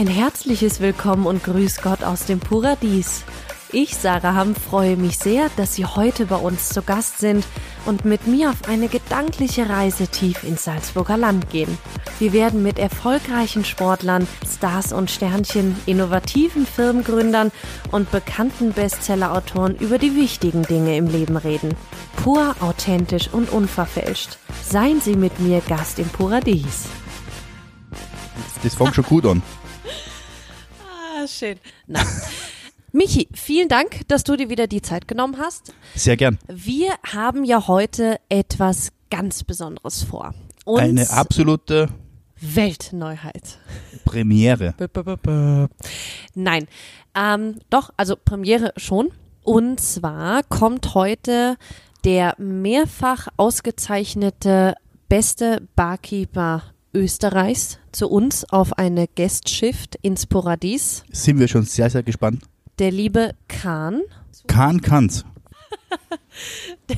Ein herzliches Willkommen und Grüß Gott aus dem Paradies. Ich, Sarah Hamm, freue mich sehr, dass Sie heute bei uns zu Gast sind und mit mir auf eine gedankliche Reise tief ins Salzburger Land gehen. Wir werden mit erfolgreichen Sportlern, Stars und Sternchen, innovativen Firmengründern und bekannten Bestsellerautoren über die wichtigen Dinge im Leben reden. Pur, authentisch und unverfälscht. Seien Sie mit mir Gast im Paradies. Das fängt schon gut an. Schön. Na. Michi, vielen Dank, dass du dir wieder die Zeit genommen hast. Sehr gern. Wir haben ja heute etwas ganz Besonderes vor. Und Eine absolute Weltneuheit. Premiere. Nein, ähm, doch, also Premiere schon. Und zwar kommt heute der mehrfach ausgezeichnete beste Barkeeper Österreichs zu uns auf eine Guestshift ins Paradies. Sind wir schon sehr, sehr gespannt. Der liebe Kahn. Kahn kann's.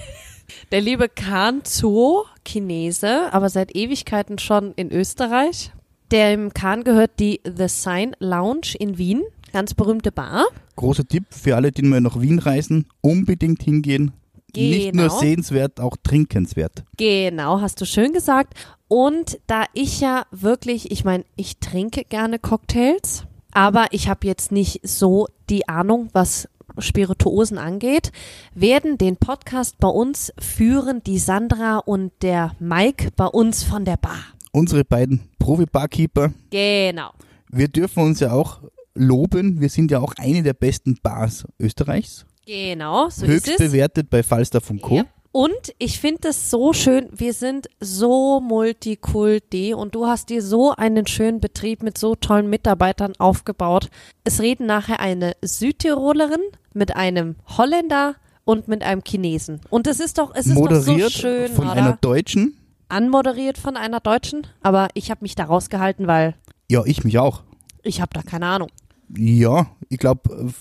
Der liebe Kahn Zoo, Chinese, aber seit Ewigkeiten schon in Österreich. Dem Kahn gehört die The Sign Lounge in Wien, ganz berühmte Bar. Großer Tipp für alle, die mal nach Wien reisen, unbedingt hingehen. Nicht nur Genau. sehenswert, auch trinkenswert. Genau, hast du schön gesagt. Und da ich ja wirklich, ich meine, ich trinke gerne Cocktails, aber ich habe jetzt nicht so die Ahnung, was Spirituosen angeht, werden den Podcast bei uns führen die Sandra und der Mike bei uns von der Bar. Unsere beiden Profi-Barkeeper, Genau. wir dürfen uns ja auch loben. Wir sind ja auch eine der besten Bars Österreichs. Genau, so Höchst ist es. bewertet bei Falstaff und Co. Ja. Und ich finde es so schön, wir sind so multikulti und du hast dir so einen schönen Betrieb mit so tollen Mitarbeitern aufgebaut. Es reden nachher eine Südtirolerin mit einem Holländer und mit einem Chinesen. Und es ist doch, es ist doch so Moderiert schön, von oder? einer Deutschen. Anmoderiert von einer Deutschen, aber ich habe mich da rausgehalten, weil Ja, ich mich auch. ich habe da keine Ahnung. Ja, ich glaube,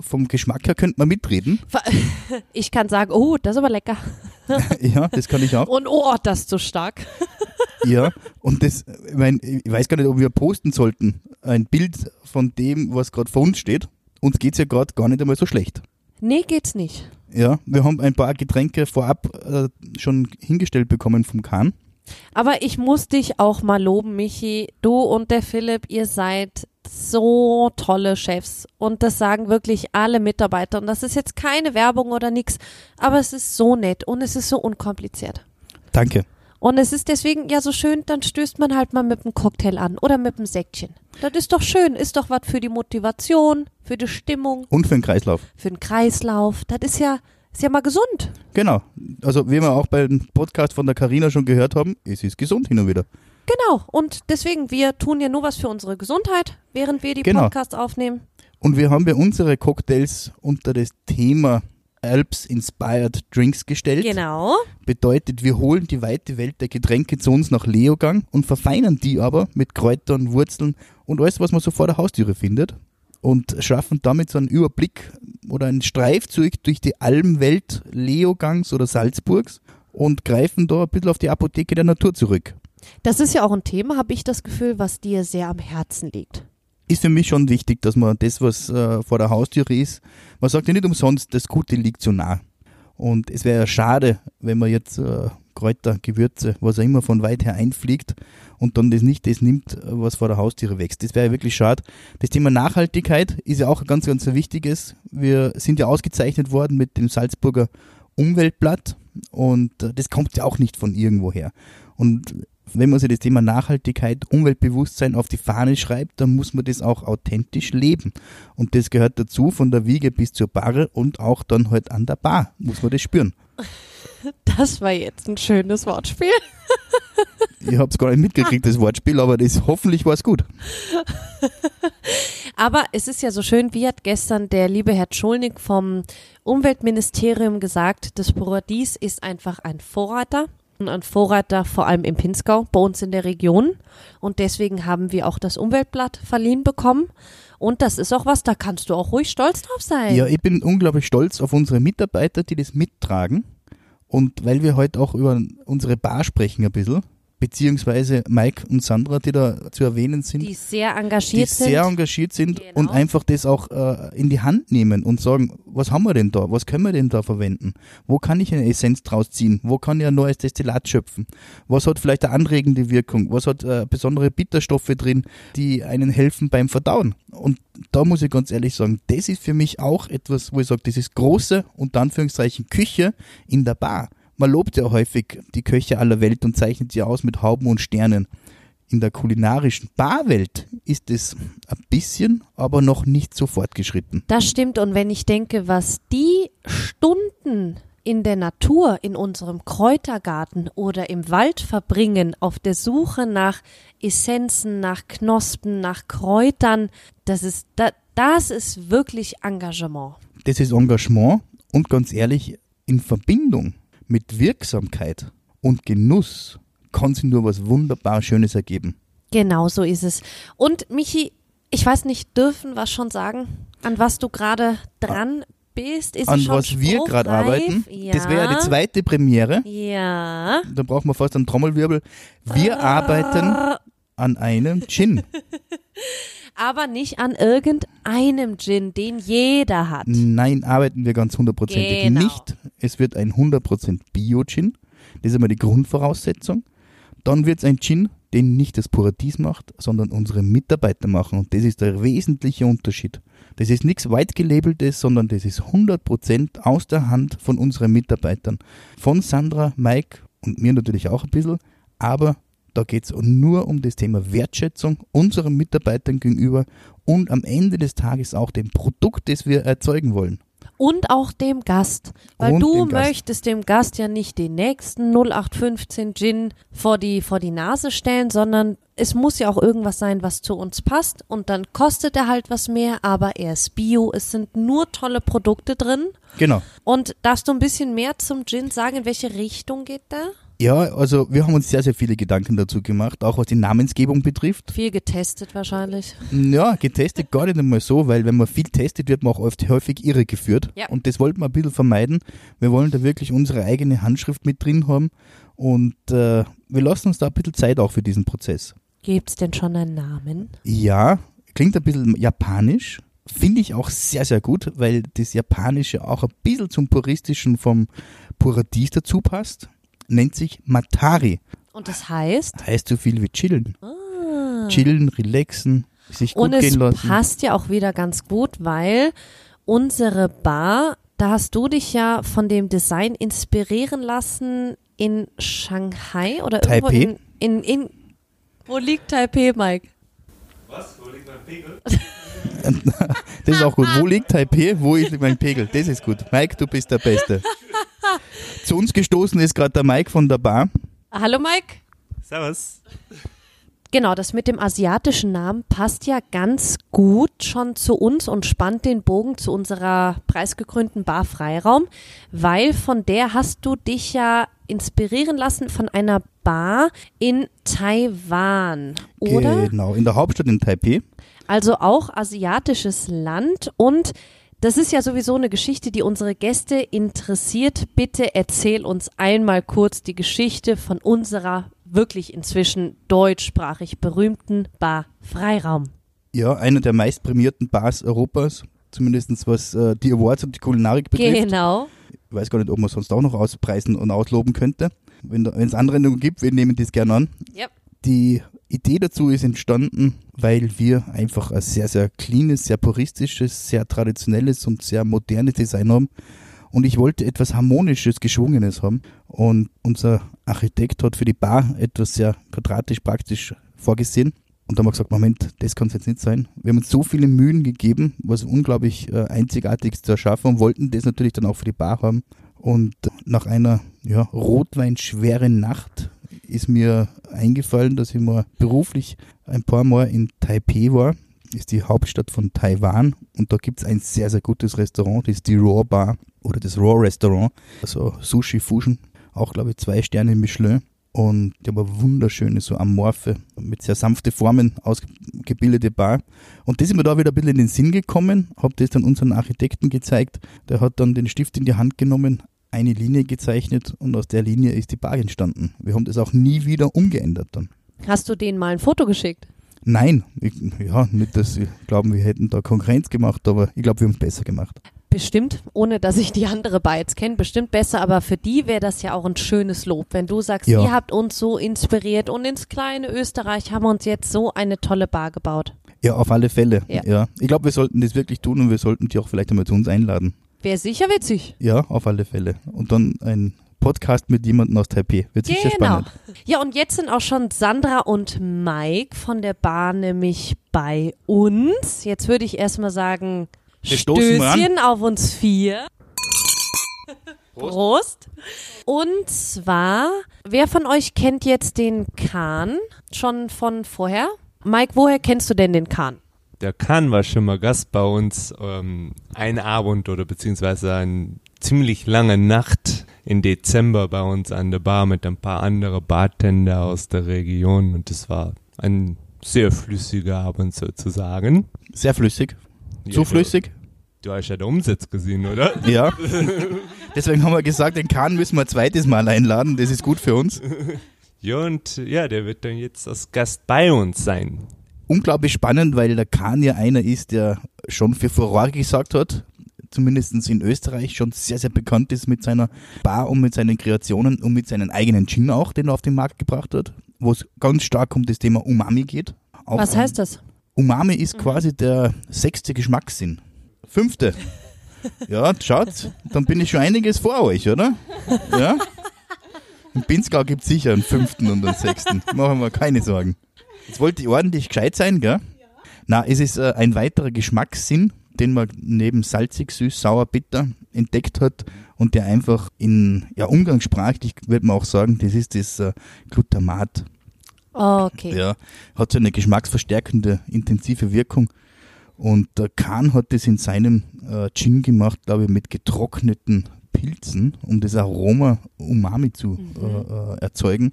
vom Geschmack her könnte man mitreden. Ich kann sagen, oh, das ist aber lecker. ja, das kann ich auch. Und oh, das ist zu stark. Ja, und das, ich, mein, ich weiß gar nicht, ob wir posten sollten, ein Bild von dem, was gerade vor uns steht. Uns geht's ja gerade gar nicht einmal so schlecht. Nee, geht's nicht. Ja, wir haben ein paar Getränke vorab äh, schon hingestellt bekommen vom Kahn. Aber ich muss dich auch mal loben, Michi. Du und der Philipp, ihr seid so tolle Chefs. Und das sagen wirklich alle Mitarbeiter. Und das ist jetzt keine Werbung oder nix. Aber es ist so nett und es ist so unkompliziert. Danke. Und es ist deswegen ja so schön, dann stößt man halt mal mit einem Cocktail an oder mit einem Säckchen. Das ist doch schön, ist doch was für die Motivation, für die Stimmung, Und für den Kreislauf. für den Kreislauf. Das ist ja, ist ja mal gesund. Genau. Also, wie wir auch beim Podcast von der Karina schon gehört haben, es ist gesund hin und wieder. Genau. Und deswegen, wir tun ja nur was für unsere Gesundheit, während wir die Genau. Podcasts aufnehmen. Und wir haben ja unsere Cocktails unter das Thema Alps Inspired Drinks gestellt. Genau. Bedeutet, wir holen die weite Welt der Getränke zu uns nach Leogang und verfeinern die aber mit Kräutern, Wurzeln und alles, was man so vor der Haustüre findet. Und schaffen damit so einen Überblick oder einen Streifzug durch die Almwelt Leogangs oder Salzburgs und greifen da ein bisschen auf die Apotheke der Natur zurück. Das ist ja auch ein Thema, habe ich das Gefühl, was dir sehr am Herzen liegt. Ist für mich schon wichtig, dass man das, was äh, vor der Haustüre ist, man sagt ja nicht umsonst, das Gute liegt so nah. Und es wäre ja schade, wenn man jetzt äh, Kräuter, Gewürze, was auch immer von weit her einfliegt und dann das nicht das nimmt, was vor der Haustüre wächst. Das wäre ja wirklich schade. Das Thema Nachhaltigkeit ist ja auch ein ganz, ganz wichtiges. Wir sind ja ausgezeichnet worden mit dem Salzburger Umweltblatt und äh, das kommt ja auch nicht von irgendwoher. Und wenn man sich das Thema Nachhaltigkeit, Umweltbewusstsein auf die Fahne schreibt, dann muss man das auch authentisch leben. Und das gehört dazu, von der Wiege bis zur Barre und auch dann halt an der Bar, muss man das spüren. Das war jetzt ein schönes Wortspiel. Ich habe es gar nicht mitgekriegt, das Wortspiel, aber das hoffentlich war es gut. Aber es ist ja so schön, wie hat gestern der liebe Herr Schulnig vom Umweltministerium gesagt, das Paradies ist einfach ein Vorreiter. Und ein Vorreiter vor allem im Pinzgau, bei uns in der Region. Und deswegen haben wir auch das Umweltblatt verliehen bekommen. Und das ist auch was, da kannst du auch ruhig stolz drauf sein. Ja, ich bin unglaublich stolz auf unsere Mitarbeiter, die das mittragen. Und weil wir heute auch über unsere Bar sprechen ein bisschen, beziehungsweise Mike und Sandra, die da zu erwähnen sind, Die sehr engagiert die sind. sehr engagiert sind Genau. und einfach das auch äh, in die Hand nehmen und sagen, was haben wir denn da? Was können wir denn da verwenden? Wo kann ich eine Essenz draus ziehen? Wo kann ich ein neues Destillat schöpfen? Was hat vielleicht eine anregende Wirkung? Was hat äh, besondere Bitterstoffe drin, die einen helfen beim Verdauen? Und da muss ich ganz ehrlich sagen, das ist für mich auch etwas, wo ich sage, das ist große, unter Anführungszeichen, Küche in der Bar. Man lobt ja häufig die Köche aller Welt und zeichnet sie aus mit Hauben und Sternen. In der kulinarischen Barwelt ist es ein bisschen, aber noch nicht so fortgeschritten. Das stimmt. Und wenn ich denke, was die Stunden in der Natur, in unserem Kräutergarten oder im Wald verbringen, auf der Suche nach Essenzen, nach Knospen, nach Kräutern, das ist, da, das ist wirklich Engagement. Das ist Engagement und ganz ehrlich, in Verbindung mit Wirksamkeit und Genuss kann sich nur was wunderbar Schönes ergeben. Genau so ist es. Und Michi, ich weiß nicht, dürfen wir schon sagen, an was du gerade dran bist? Ist An was wir gerade arbeiten, Ja. das wäre ja die zweite Premiere. Ja. Da brauchen wir fast einen Trommelwirbel. Wir arbeiten an einem Gin. Aber nicht an irgendeinem Gin, den jeder hat. Nein, arbeiten wir ganz hundertprozentig Genau. nicht. Es wird ein 100% Bio-Gin. Das ist einmal die Grundvoraussetzung. Dann wird es ein Gin, den nicht das Paradies macht, sondern unsere Mitarbeiter machen. Und das ist der wesentliche Unterschied. Das ist nichts weit gelabeltes, sondern das ist 100% aus der Hand von unseren Mitarbeitern. Von Sandra, Mike und mir natürlich auch ein bisschen. Aber da geht es nur um das Thema Wertschätzung unseren Mitarbeitern gegenüber und am Ende des Tages auch dem Produkt, das wir erzeugen wollen. Und auch dem Gast. Weil Und du dem Gast. möchtest dem Gast ja nicht den nächsten 0815 Gin vor die, vor die Nase stellen, sondern es muss ja auch irgendwas sein, was zu uns passt. Und dann kostet er halt was mehr, aber er ist bio. Es sind nur tolle Produkte drin. Genau. Und darfst du ein bisschen mehr zum Gin sagen? In welche Richtung geht der? Ja, also wir haben uns sehr, sehr viele Gedanken dazu gemacht, auch was die Namensgebung betrifft. Viel getestet wahrscheinlich. Ja, getestet gar nicht einmal so, weil wenn man viel testet, wird man auch oft häufig irregeführt. Ja. Und das wollten wir ein bisschen vermeiden. Wir wollen da wirklich unsere eigene Handschrift mit drin haben und äh, wir lassen uns da ein bisschen Zeit auch für diesen Prozess. Gibt's denn schon einen Namen? Ja, klingt ein bisschen japanisch. Finde ich auch sehr, sehr gut, weil das Japanische auch ein bisschen zum Puristischen vom Paradies dazu passt. Nennt sich Matari. Und das heißt? Heißt so viel wie chillen. Ah. Chillen, relaxen, sich gut Und es gehen lassen. passt ja auch wieder ganz gut, weil unsere Bar, da hast du dich ja von dem Design inspirieren lassen in Shanghai oder irgendwo Taipei. in, in, in wo liegt Taipei, Mike? Was? Wo liegt mein Pegel? Das ist auch gut. Wo liegt Taipei? Wo ist mein Pegel? Das ist gut. Mike, du bist der Beste. Zu uns gestoßen ist gerade der Mike von der Bar. Hallo Mike. Servus. Genau, das mit dem asiatischen Namen passt ja ganz gut schon zu uns und spannt den Bogen zu unserer preisgekrönten Bar Freiraum, weil von der hast du dich ja inspirieren lassen von einer Bar in Taiwan, oder? Genau, in der Hauptstadt in Taipei. Also auch asiatisches Land und das ist ja sowieso eine Geschichte, die unsere Gäste interessiert. Bitte erzähl uns einmal kurz die Geschichte von unserer wirklich inzwischen deutschsprachig berühmten Bar Freiraum. Ja, einer der meistprämierten Bars Europas. Zumindest was äh, die Awards und die Kulinarik betrifft. Genau. Ich weiß gar nicht, ob man sonst auch noch auspreisen und ausloben könnte. Wenn es Anwendungen gibt, wir nehmen das gerne an. Yep. Die Idee dazu ist entstanden, weil wir einfach ein sehr, sehr cleanes, sehr puristisches, sehr traditionelles und sehr modernes Design haben. Und ich wollte etwas Harmonisches, Geschwungenes haben. Und unser Architekt hat für die Bar etwas sehr quadratisch praktisch vorgesehen. Und da haben wir gesagt, Moment, das kann es jetzt nicht sein. Wir haben uns so viele Mühen gegeben, was unglaublich äh, Einzigartiges zu erschaffen und wollten das natürlich dann auch für die Bar haben. Und nach einer ja, rotweinschweren Nacht ist mir eingefallen, dass ich mal beruflich ein paar Mal in Taipei war. Ist die Hauptstadt von Taiwan. Und da gibt es ein sehr, sehr gutes Restaurant, das ist die Raw Bar oder das Raw Restaurant, also Sushi Fusion, auch glaube ich zwei Sterne Michelin. Und die haben eine wunderschöne, so amorphe, mit sehr sanfte Formen ausgebildete Bar. Und das ist mir da wieder ein bisschen in den Sinn gekommen, habe das dann unseren Architekten gezeigt, der hat dann den Stift in die Hand genommen, eine Linie gezeichnet und aus der Linie ist die Bar entstanden. Wir haben das auch nie wieder umgeändert dann. Hast du denen mal ein Foto geschickt? Nein, ich, ja, nicht, dass sie glauben, wir hätten da Konkurrenz gemacht, aber ich glaube, wir haben es besser gemacht. Bestimmt, ohne dass ich die andere Bar jetzt kenne, bestimmt besser, aber für die wäre das ja auch ein schönes Lob, wenn du sagst, Ja. ihr habt uns so inspiriert und ins kleine Österreich haben wir uns jetzt so eine tolle Bar gebaut. Ja, auf alle Fälle. Ja. Ja. Ich glaube, wir sollten das wirklich tun und wir sollten die auch vielleicht einmal zu uns einladen. Wäre sicher witzig. Ja, auf alle Fälle. Und dann ein Podcast mit jemandem aus Taipei. Wird sicher Genau. spannend. Ja, und jetzt sind auch schon Sandra und Mike von der Bar nämlich bei uns. Jetzt würde ich erstmal sagen, Wir. Stößchen auf uns vier. Prost. Und zwar, wer von euch kennt jetzt den Kahn schon von vorher? Mike, woher kennst du denn den Kahn? Der Kahn war schon mal Gast bei uns, ähm, ein Abend oder beziehungsweise eine ziemlich lange Nacht im Dezember bei uns an der Bar mit ein paar anderen Bartender aus der Region und es war ein sehr flüssiger Abend sozusagen. Sehr flüssig. Zu Ja, flüssig? Du, du hast ja den Umsatz gesehen, oder? Ja. Deswegen haben wir gesagt, den Kahn müssen wir ein zweites Mal einladen. Das ist gut für uns. Ja, und ja, der wird dann jetzt als Gast bei uns sein. Unglaublich spannend, weil der Kahn ja einer ist, der schon für Furore gesagt hat. Zumindest in Österreich schon sehr, sehr bekannt ist mit seiner Bar und mit seinen Kreationen und mit seinen eigenen Gin auch, den er auf den Markt gebracht hat, wo es ganz stark um das Thema Umami geht. Auch Was heißt das? Umami ist quasi der sechste Geschmackssinn. Fünfte. Ja, schaut, dann bin ich schon einiges vor euch, oder? Ja? Im Pinzgau gibt es sicher einen fünften und einen sechsten. Machen wir keine Sorgen. Jetzt wollte ich ordentlich gescheit sein, gell? Na, es ist äh, ein weiterer Geschmackssinn, den man neben salzig, süß, sauer, bitter entdeckt hat und der einfach in, ja, umgangssprachlich würde man auch sagen, das ist das äh, Glutamat. Okay. Ja, hat so eine geschmacksverstärkende, intensive Wirkung. Und der Kahn hat das in seinem äh, Gin gemacht, glaube ich, mit getrockneten Pilzen, um das Aroma Umami zu äh, äh, erzeugen.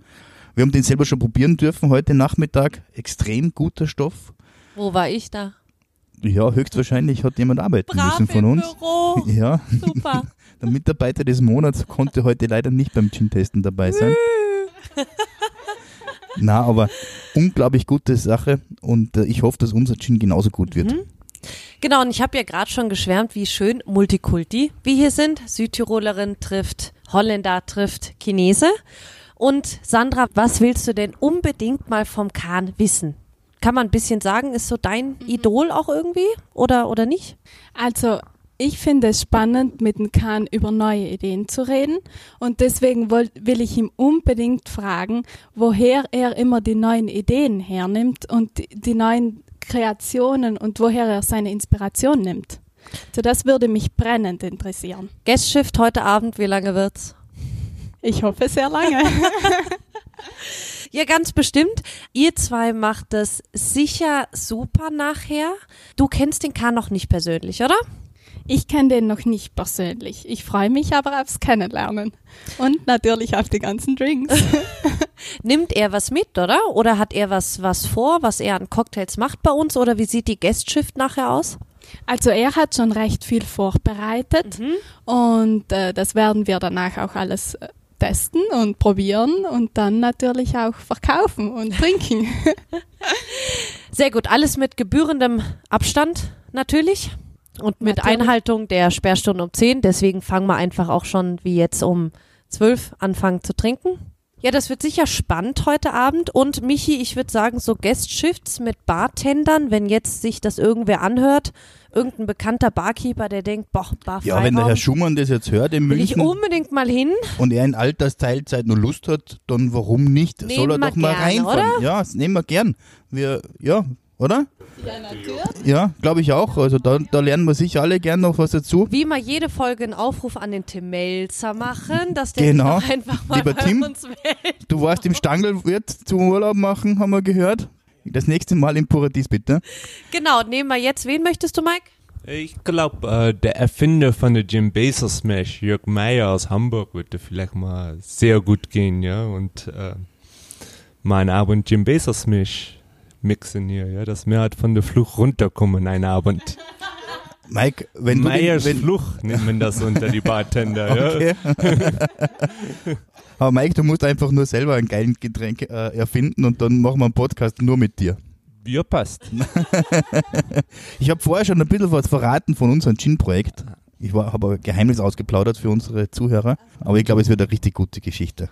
Wir haben den selber schon probieren dürfen heute Nachmittag. Extrem guter Stoff. Wo war ich da? Ja, höchstwahrscheinlich hat jemand arbeiten müssen von uns. Büro. Ja, Super. der Mitarbeiter des Monats konnte heute leider nicht beim Gin-Testen dabei sein. Na, aber unglaublich gute Sache und äh, ich hoffe, dass unser Gin genauso gut wird. Mhm. Genau, und ich habe ja gerade schon geschwärmt, wie schön Multikulti wir hier sind. Südtirolerin trifft Holländer, trifft Chinese. Und Sandra, was willst du denn unbedingt mal vom Kahn wissen? Kann man ein bisschen sagen, ist so dein Idol auch irgendwie oder, oder nicht? Also, ich finde es spannend, mit dem Kahn über neue Ideen zu reden. Und deswegen woll, will ich ihm unbedingt fragen, woher er immer die neuen Ideen hernimmt und die, die neuen Kreationen und woher er seine Inspiration nimmt. So, das würde mich brennend interessieren. Guestshift heute Abend, wie lange wird's? Ich hoffe sehr lange. Ja, ganz bestimmt. Ihr zwei macht das sicher super nachher. Du kennst den Kahn noch nicht persönlich, oder? Ich kenne den noch nicht persönlich. Ich freue mich aber aufs Kennenlernen. Und natürlich auf die ganzen Drinks. Nimmt er was mit, oder? Oder hat er was, was vor, was er an Cocktails macht bei uns? Oder wie sieht die Guestshift nachher aus? Also er hat schon recht viel vorbereitet und äh, das werden wir danach auch alles äh, testen und probieren und dann natürlich auch verkaufen und trinken. Sehr gut, alles mit gebührendem Abstand natürlich und mit Natürlich. Einhaltung der Sperrstunde um 10. Deswegen fangen wir einfach auch schon wie jetzt um 12 anfangen zu trinken. Ja, das wird sicher spannend heute Abend. Und Michi, ich würde sagen, so Guest-Shifts mit Bartendern, wenn jetzt sich das irgendwer anhört, irgendein bekannter Barkeeper, der denkt, boah, Bar Ja, wenn der Herr Schumann das jetzt hört in will ich München unbedingt mal hin. und er in Altersteilzeit nur Lust hat, dann warum nicht? Nehmen Soll er doch mal gerne, reinfahren. Ja, das nehmen wir gern. Wir, ja, oder? Ja, natürlich. Ja, glaube ich auch. Also da, da lernen wir sicher alle gern noch was dazu. Wie mal jede Folge einen Aufruf an den Tim Melzer machen, dass der Genau. einfach mal Lieber Tim. uns meldet. Du warst im Stangelwirt zum Urlaub machen, haben wir gehört. Das nächste Mal im Paradies, bitte. Genau, nehmen wir jetzt. Wen möchtest du, Mike? Ich glaube, äh, der Erfinder von der Jim Baser Smash, Jörg Meyer aus Hamburg, würde vielleicht mal sehr gut gehen, ja, und äh, mal einen Abend Jim Baser Smash mixen hier, ja, dass wir halt von der Flucht runterkommen, einen Abend. Mike, wenn du, den, wenn, Fluch nennt man das unter die Bartender. ja. Aber Mike, du musst einfach nur selber ein geiles Getränk äh, erfinden und dann machen wir einen Podcast nur mit dir. ja, passt. Ich habe vorher schon ein bisschen was verraten von unserem Gin-Projekt. Ich habe ein Geheimnis ausgeplaudert für unsere Zuhörer, aber ich glaube, es wird eine richtig gute Geschichte.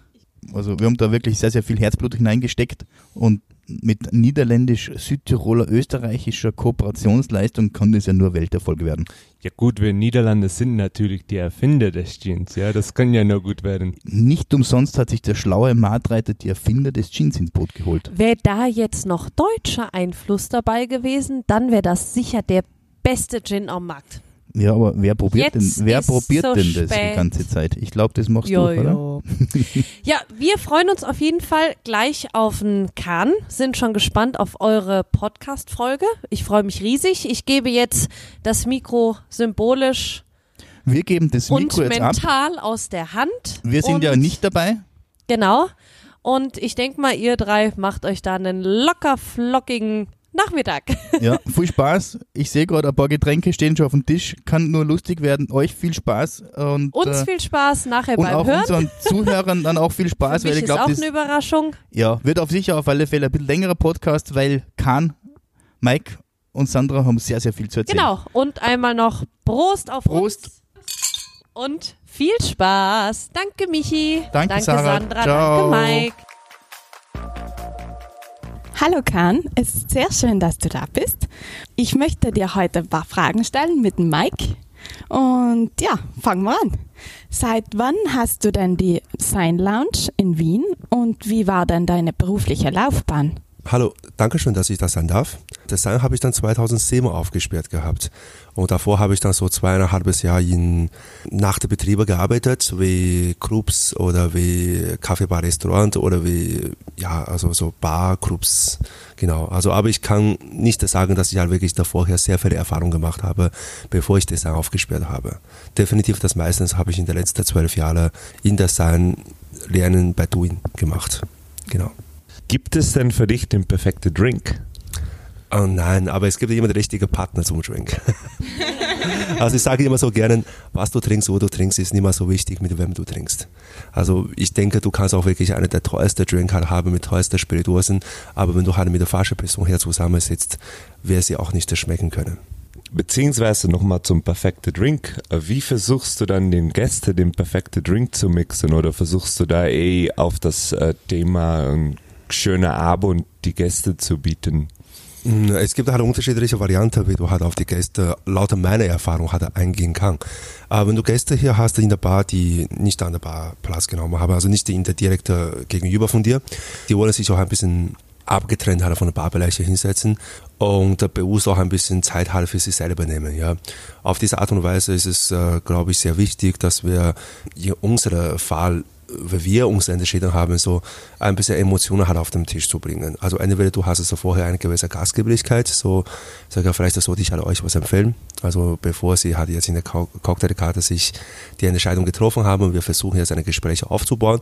Also wir haben da wirklich sehr, sehr viel Herzblut hineingesteckt und mit niederländisch-südtiroler österreichischer Kooperationsleistung kann das ja nur Welterfolg werden. Ja gut, wir Niederlande sind natürlich die Erfinder des Gins, ja, das kann ja nur gut werden. Nicht umsonst hat sich der schlaue Martreiter die Erfinder des Gins ins Boot geholt. Wäre da jetzt noch deutscher Einfluss dabei gewesen, dann wäre das sicher der beste Gin am Markt. Ja, aber wer probiert Jetzt denn, wer probiert so denn das die ganze Zeit? Ich glaube, das machst Jo, du, oder? jo. ja, wir freuen uns auf jeden Fall gleich auf den Kahn, sind schon gespannt auf eure Podcast-Folge. Ich freue mich riesig. Ich gebe jetzt das Mikro symbolisch Wir geben das und Mikro jetzt ab. mental aus der Hand. Wir sind und, ja nicht dabei. Genau. Und ich denke mal, ihr drei macht euch da einen locker flockigen Nachmittag. Ja, viel Spaß. Ich sehe gerade, ein paar Getränke stehen schon auf dem Tisch. Kann nur lustig werden. Euch viel Spaß und, Uns äh, viel Spaß nachher und beim auch Hören. unseren Zuhörern dann auch viel Spaß, Für weil mich ich ist auch das eine Überraschung. ja, wird auf sicher auf alle Fälle ein bisschen längerer Podcast, weil Kahn, Mike und Sandra haben sehr, sehr viel zu erzählen. Genau. Und einmal noch Prost auf Prost. uns. Und viel Spaß. Danke, Michi. Danke, Sarah. Sandra. Ciao. Danke, Mike. Hallo Kahn, es ist sehr schön, dass du da bist. Ich möchte dir heute ein paar Fragen stellen mit dem Mike. Und ja, fangen wir an. Seit wann hast du denn die Sign Lounge in Wien und wie war denn deine berufliche Laufbahn? Hallo, danke schön, dass ich das sein darf. Das Sein habe ich dann 2007 aufgesperrt gehabt. Und davor habe ich dann so zweieinhalbes Jahr in Nachtbetriebe gearbeitet, wie Clubs oder wie Kaffeebar, Restaurant oder wie, ja, also so Bar, Clubs, genau. Also, aber ich kann nicht sagen, dass ich halt wirklich davor her sehr viele Erfahrungen gemacht habe, bevor ich Design aufgesperrt habe. Definitiv das meistens habe ich in den letzten zwölf Jahren in Design Lernen bei Doing gemacht. Genau. Gibt es denn für dich den perfekten Drink? Oh nein, aber es gibt immer den richtigen Partner zum Drink. also ich sage immer so gerne, was du trinkst, wo du trinkst, ist nicht mehr so wichtig, mit wem du trinkst. Also ich denke, du kannst auch wirklich eine der teuersten Drink halt haben mit teuersten Spirituosen, aber wenn du halt mit der falschen Person hier zusammensitzt, wird sie auch nicht schmecken können. Beziehungsweise nochmal zum perfekten Drink. Wie versuchst du dann den Gästen den perfekten Drink zu mixen oder versuchst du da eh auf das äh, Thema ein schöner Abend die Gäste zu bieten? Mm, Es gibt halt unterschiedliche Varianten, wie du halt auf die Gäste laut meiner Erfahrung halt eingehen kann. Aber wenn du Gäste hier hast in der Bar, die nicht an der Bar Platz genommen haben, also nicht in der direkte gegenüber von dir, die wollen sich auch ein bisschen abgetrennt halt von der Barbereiche hinsetzen und äh, bewusst auch ein bisschen Zeit halt für sich selber nehmen. Ja. Auf diese Art und Weise ist es, äh, glaube ich, sehr wichtig, dass wir in unserem Fall weil wir uns entschieden haben, so ein bisschen Emotionen halt auf den Tisch zu bringen. Also entweder du hast so vorher eine gewisse Gastgeberlichkeit, so sage vielleicht sollte ich halt euch was empfehlen. Also bevor sie halt jetzt in der Co- Cocktailkarte sich die Entscheidung getroffen haben, wir versuchen jetzt eine Gespräche aufzubauen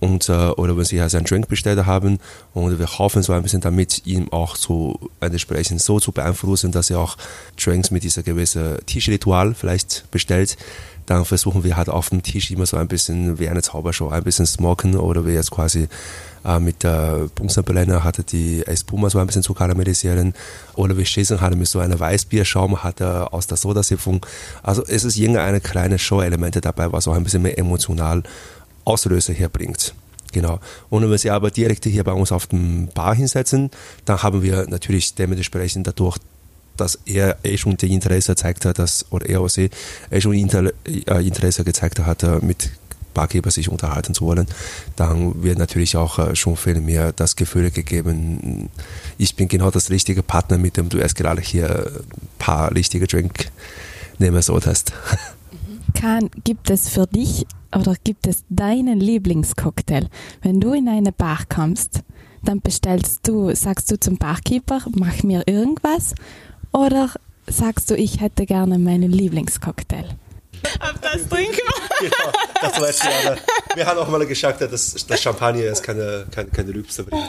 und äh, oder wenn sie halt einen Drink bestellt haben und wir hoffen so ein bisschen damit ihm auch zu entsprechend so zu beeinflussen, dass er auch Drinks mit dieser gewissen Tischritual vielleicht bestellt dann versuchen wir halt auf dem Tisch immer so ein bisschen wie eine Zaubershow, ein bisschen smoken oder wir jetzt quasi äh, mit der Bunsenbrenner hatte die Espuma so ein bisschen zu karamellisieren oder wir schießen halt mit so einer Weißbierschaum hatte aus der Sodasiphon. Also es ist irgendeine kleine Show-Elemente dabei, was auch ein bisschen mehr emotional Auslöser herbringt. Genau. Und wenn Sie aber direkt hier bei uns auf dem Bar hinsetzen, dann haben wir natürlich dementsprechend dadurch dass er eh schon die Interesse gezeigt hat, dass, oder er oder sie eh schon Inter, äh, Interesse gezeigt hat, äh, mit Barkeeper sich unterhalten zu wollen, dann wird natürlich auch äh, schon viel mehr das Gefühl gegeben, ich bin genau das richtige Partner, mit dem du erst gerade hier ein paar richtige Drink nehmen solltest. Kahn, gibt es für dich oder gibt es deinen Lieblingscocktail? Wenn du in eine Bar kommst, dann bestellst du, sagst du zum Barkeeper, mach mir irgendwas oder sagst du, ich hätte gerne meinen Lieblingscocktail? Ab das trinken wir. Genau, das weiß ich aber. Wir haben auch mal gesagt, dass das Champagner jetzt keine, keine, keine Rübste bringt.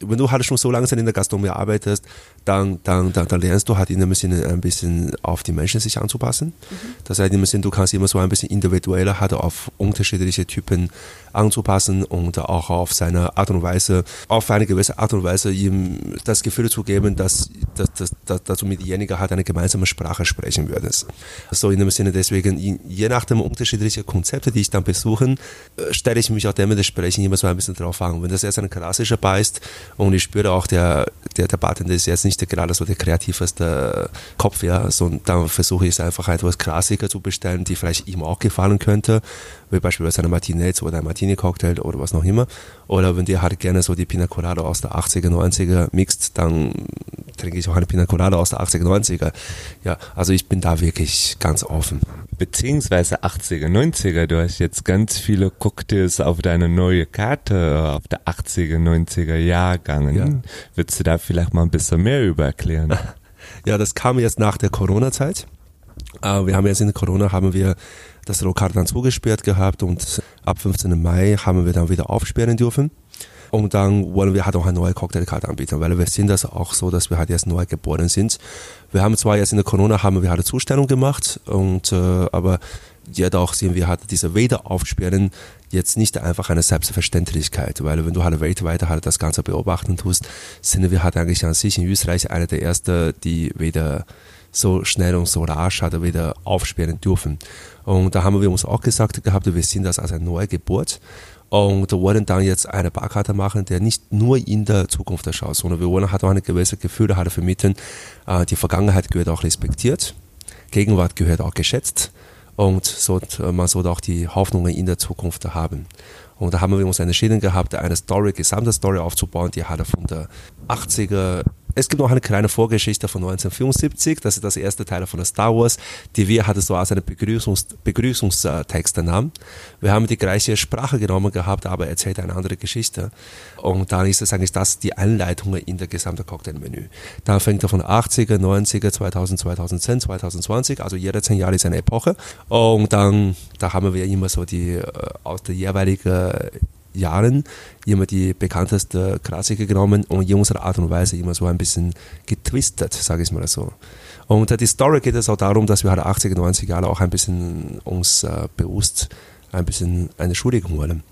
Wenn du halt schon so langsam in der Gastronomie arbeitest, dann, dann, dann, dann lernst du halt in dem Sinne ein bisschen auf die Menschen sich anzupassen. Mhm. Das heißt, in dem Sinne, du kannst immer so ein bisschen individueller halt auf unterschiedliche Typen anzupassen und auch auf seine Art und Weise, auf eine gewisse Art und Weise ihm das Gefühl zu geben, dass, dass, dass, dass, dass du mit demjenigen halt eine gemeinsame Sprache sprechen würdest. So in dem Sinne deswegen, je nach dem unterschiedlichen Konzepte, die ich dann besuche, äh, stelle ich mich auch dementsprechend immer so ein bisschen drauf an. Wenn das jetzt ein klassischer Bar ist und ich spüre auch, der, der, der Bartender ist jetzt nicht gerade so der kreativste Kopf, ja, so, dann versuche ich es einfach etwas klassischer zu bestellen, die vielleicht ihm auch gefallen könnte wie beispielsweise eine Martinez oder ein Martini-Cocktail oder was noch immer. Oder wenn der halt gerne so die Pina Colada aus der 80er, 90er mixt, dann trinke ich auch eine Pina Colada aus der 80er, 90er. Ja, also ich bin da wirklich ganz offen. Beziehungsweise 80er, 90er, du hast jetzt ganz viele Cocktails auf deine neue Karte auf der 80er, 90er Jahrgangen. Ja. Würdest du da vielleicht mal ein bisschen mehr über erklären? Ja, das kam jetzt nach der Corona-Zeit. Äh, wir haben jetzt in Corona haben wir das Lokal dann zugesperrt gehabt und ab 15. Mai haben wir dann wieder aufsperren dürfen. Und dann wollen wir halt auch eine neue Cocktailkarte anbieten, weil wir sind das auch so, dass wir halt jetzt neu geboren sind. Wir haben zwar jetzt in der Corona haben wir halt eine Zustellung gemacht und äh, aber jedoch sehen wir halt diese Wiederaufsperren jetzt nicht einfach eine Selbstverständlichkeit, weil wenn du halt weltweit halt das Ganze beobachten tust, sind wir halt eigentlich an sich in Österreich einer der ersten, die wieder so schnell und so rasch halt wieder aufsperren dürfen. Und da haben wir uns auch gesagt gehabt, wir sehen das als eine neue Geburt und wollen dann jetzt eine Barkarte machen, der nicht nur in der Zukunft schaut, sondern wir wollen halt auch eine gewisse Gefühle halt vermitteln. Äh, die Vergangenheit gehört auch respektiert, Gegenwart gehört auch geschätzt und so, man sollte auch die Hoffnungen in der Zukunft haben. Und da haben wir uns entschieden gehabt, eine Story, gesamte Story aufzubauen, die halt von der 80er es gibt noch eine kleine Vorgeschichte von 1975, das ist das erste Teil von der Star Wars, die wir hatten so als einen Begrüßungs Begrüßungstext nahmen. Wir haben die gleiche Sprache genommen gehabt, aber erzählt eine andere Geschichte. Und dann ist es eigentlich das die Einleitung in der gesamten Cocktailmenü. Dann fängt er von 80er, 90er, 2000, 2010, 2020, also jede zehn Jahre ist eine Epoche. Und dann, da haben wir immer so die äh, aus der jeweiligen Jahren immer die bekannteste Klassiker genommen und in unserer Art und Weise immer so ein bisschen getwistet, sage ich mal so. Und die Story geht es auch darum, dass wir halt 80er, 90er Jahre auch ein bisschen uns äh, bewusst ein bisschen eine Entschuldigung wollen.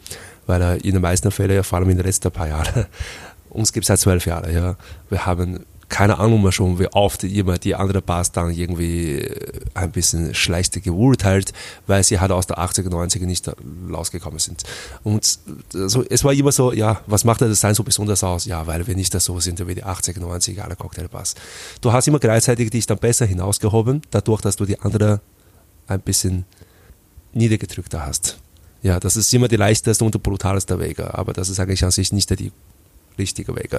Weil äh, in den meisten Fällen, vor allem in den letzten paar Jahren, uns gibt es seit zwölf Jahren, ja. Wir haben keine Ahnung mehr schon, wie oft immer die andere Bars dann irgendwie äh, ein bisschen schlechter geurteilt, weil sie halt aus der 80er, 90er nicht rausgekommen sind. Und also, es war immer so, ja, was macht das Sein so besonders aus? Ja, weil wir nicht so sind wie die 80er, 90er alle Cocktailbars. Du hast immer gleichzeitig dich dann besser hinausgehoben, dadurch, dass du die andere ein bisschen niedergedrückter hast. Ja, das ist immer die leichteste und brutalste Wege, aber das ist eigentlich an sich nicht die richtiger Weg.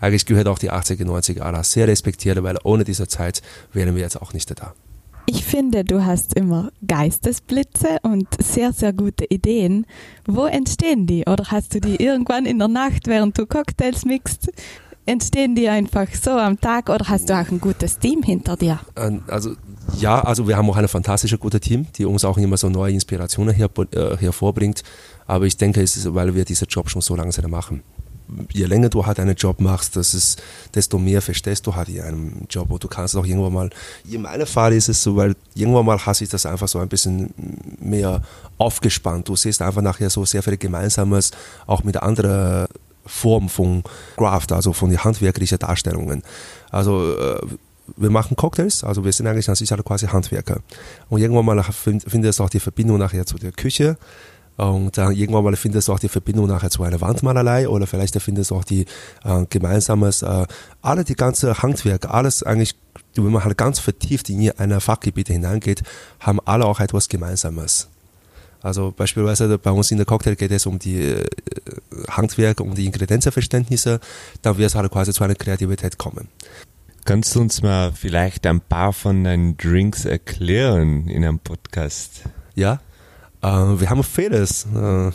Eigentlich gehört auch die 80er, 90er Jahre sehr respektiert, weil ohne diese Zeit wären wir jetzt auch nicht da. Ich finde, du hast immer Geistesblitze und sehr, sehr gute Ideen. Wo entstehen die? Oder hast du die irgendwann in der Nacht, während du Cocktails mixt? Entstehen die einfach so am Tag oder hast du auch ein gutes Team hinter dir? Also ja, also wir haben auch ein fantastisches gutes Team, die uns auch immer so neue Inspirationen her, äh, hervorbringt. Aber ich denke, es ist, weil wir diesen Job schon so langsam machen je länger du halt einen Job machst, das ist, desto mehr verstehst du halt in einem Job und du kannst auch irgendwann mal, in meinem Fall ist es so, weil irgendwann mal hasse ich das einfach so ein bisschen mehr aufgespannt. Du siehst einfach nachher so sehr viel Gemeinsames, auch mit anderen Formen von Craft, also von den handwerklichen Darstellungen. Also, äh, wir machen Cocktails, also wir sind eigentlich an sich alle quasi Handwerker. Und irgendwann mal findest du auch die Verbindung nachher zu der Küche, und dann irgendwann mal findest du auch die Verbindung nachher zu einer Wandmalerei oder vielleicht findest du auch die äh, gemeinsames, äh, alle die ganze Handwerk, alles eigentlich, wenn man halt ganz vertieft in eine Fachgebiete hineingeht, haben alle auch etwas Gemeinsames. Also beispielsweise bei uns in der Cocktail geht es um die äh, Handwerk, um die Ingredienzenverständnisse, dann wird es halt quasi zu einer Kreativität kommen. Kannst du uns mal vielleicht ein paar von deinen Drinks erklären in einem Podcast? Ja, äh, wir haben vieles. Äh,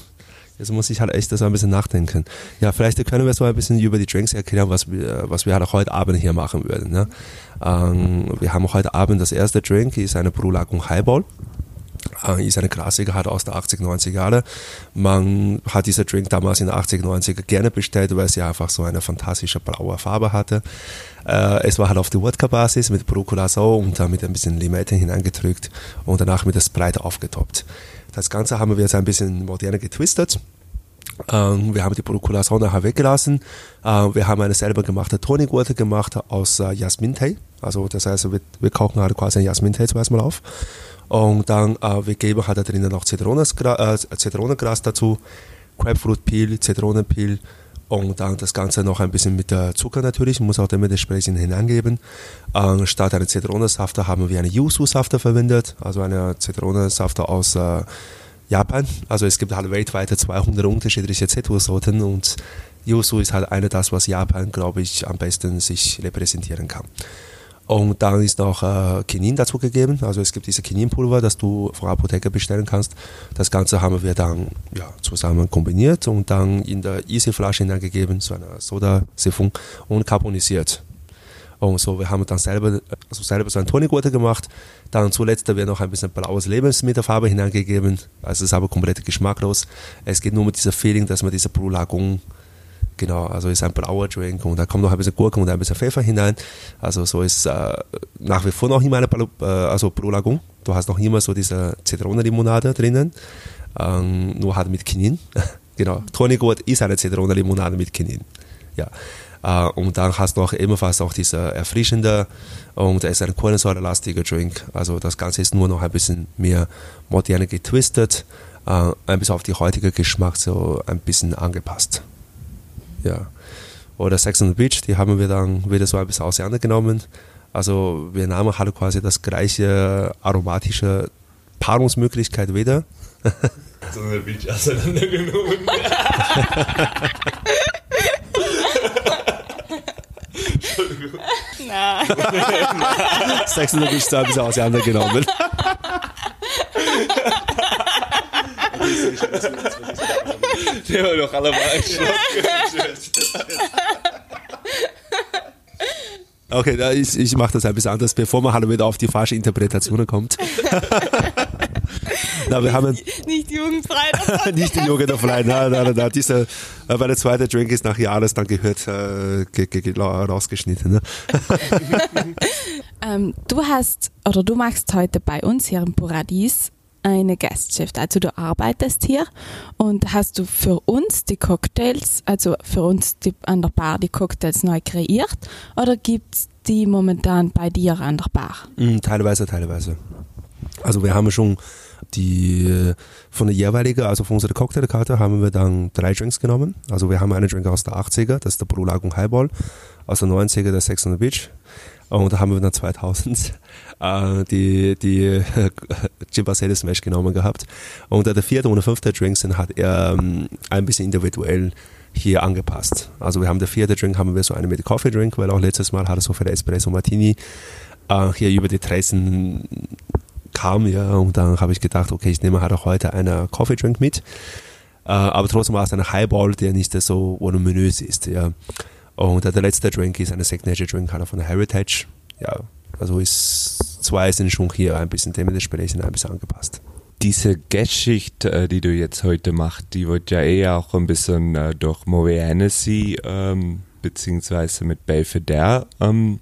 jetzt muss ich halt echt so ein bisschen nachdenken. Ja, vielleicht können wir so ein bisschen über die Drinks erklären, was wir, was wir halt heute Abend hier machen würden. Ne? Ähm, wir haben heute Abend das erste Drink, ist eine Brulagung Highball. Äh, ist eine Klassiker, hat aus der 80, 90 Jahre. Man hat diese Drink damals in den 80, 90 gerne bestellt, weil sie einfach so eine fantastische blaue Farbe hatte. Äh, es war halt auf die Wodka-Basis mit Bruculasau und dann mit ein bisschen Limette hineingedrückt und danach mit der Sprite aufgetoppt. Das Ganze haben wir jetzt ein bisschen moderner getwistet. Ähm, wir haben die Bruculasau nachher weggelassen. Äh, wir haben eine selber gemachte Tonic gemacht aus äh, Jasmin-Tee. Also das heißt, wir, wir kochen halt quasi ein Jasmin-Tee zuerst mal auf. Und dann, äh, wir geben halt da drinnen noch Zitronengras, äh, Zitronengras dazu, Grapefruit-Peel, Zitronenpeel und dann das Ganze noch ein bisschen mit äh, Zucker natürlich, muss auch damit entsprechend hineingeben. Ähm, statt einer Zitronensafter haben wir eine Yuzu-Safter verwendet, also eine Zitronensafter aus äh, Japan. Also es gibt halt weltweit 200 unterschiedliche Zitrussorten und Yuzu ist halt eine das, was Japan, glaube ich, am besten sich repräsentieren kann. Und dann ist noch äh, Kinin dazugegeben. Also es gibt diese Kininpulver, das du von Apotheker bestellen kannst. Das Ganze haben wir dann ja, zusammen kombiniert und dann in der Easy-Flasche hineingegeben, zu einer Soda-Siphon und carbonisiert. Und so, wir haben dann selber, also selber so ein Tonic Water gemacht. Dann zuletzt wird noch ein bisschen blaues Lebensmittelfarbe hineingegeben. Also es ist aber komplett geschmacklos. Es geht nur mit dieser Feeling, dass man diese Blue Lagoon Genau, also ist ein blauer Drink und da kommt noch ein bisschen Gurken und ein bisschen Pfeffer hinein. Also so ist äh, nach wie vor noch immer eine äh, also Blue Lagoon. Du hast noch immer so diese Zitronenlimonade drinnen, ähm, nur halt mit Kinin. genau, Tonic Water ist eine Zitronenlimonade mit Kinin. Ja. Uh, und dann hast du noch ebenfalls auch diese erfrischende und es ist ein kohlensäurelastiger Drink. Also das Ganze ist nur noch ein bisschen mehr modern getwistet, uh, ein bisschen auf die heutige Geschmack so ein bisschen angepasst ja. Oder Sex on the Beach, die haben wir dann wieder so ein bisschen auseinandergenommen. Also wir nahmen halt quasi das gleiche aromatische Paarungsmöglichkeit wieder. Sex on the Beach auseinandergenommen. Nein. Sex on the Beach so ein bisschen auseinandergenommen. Der war doch alle mal Okay, da ich, ich mache das ein bisschen anders, bevor man halt wieder auf die falsche Interpretation kommt. na, wir haben nicht jugendfrei. nicht die jugendfrei. Na, na, na, dieser, äh, weil der zweite Drink ist nach Jahres dann gehört, äh, ge, ge, rausgeschnitten. Ne? ähm, du hast oder du machst heute bei uns hier im Paradies eine Gastshift. Also du arbeitest hier und hast du für uns die Cocktails, also für uns die, an der Bar die Cocktails neu kreiert oder gibt es die momentan bei dir an der Bar? Mm, teilweise, teilweise. Also wir haben schon die von der jeweiligen, also von unserer Cocktailkarte haben wir dann drei Drinks genommen. Also wir haben einen Drink aus der 80er, das ist der Blue Lagoon Highball, aus der 90er der Sex on the Beach und da haben wir dann 2000 äh, die, die äh, Jim Barcelli Smash genommen gehabt. Und der vierte und der fünfte Drink sind hat er ähm, ein bisschen individuell hier angepasst. Also wir haben der vierte Drink haben wir so einen mit Coffee Drink, weil auch letztes Mal hat er so für Espresso Martini äh, hier über die Tressen kam, ja, und dann habe ich gedacht, okay, ich nehme halt auch heute einen Coffee Drink mit. Äh, aber trotzdem war es ein Highball, der nicht so voluminös ist, ja. Und der letzte Drink ist eine Signature Drink von der Heritage. Ja, also ist zwei sind schon hier ein bisschen dementsprechend ein bisschen angepasst. Diese Geschicht, äh, die du jetzt heute machst, die wird ja eher auch ein bisschen äh, durch Moet Hennessy ähm, beziehungsweise mit Belvedere ähm,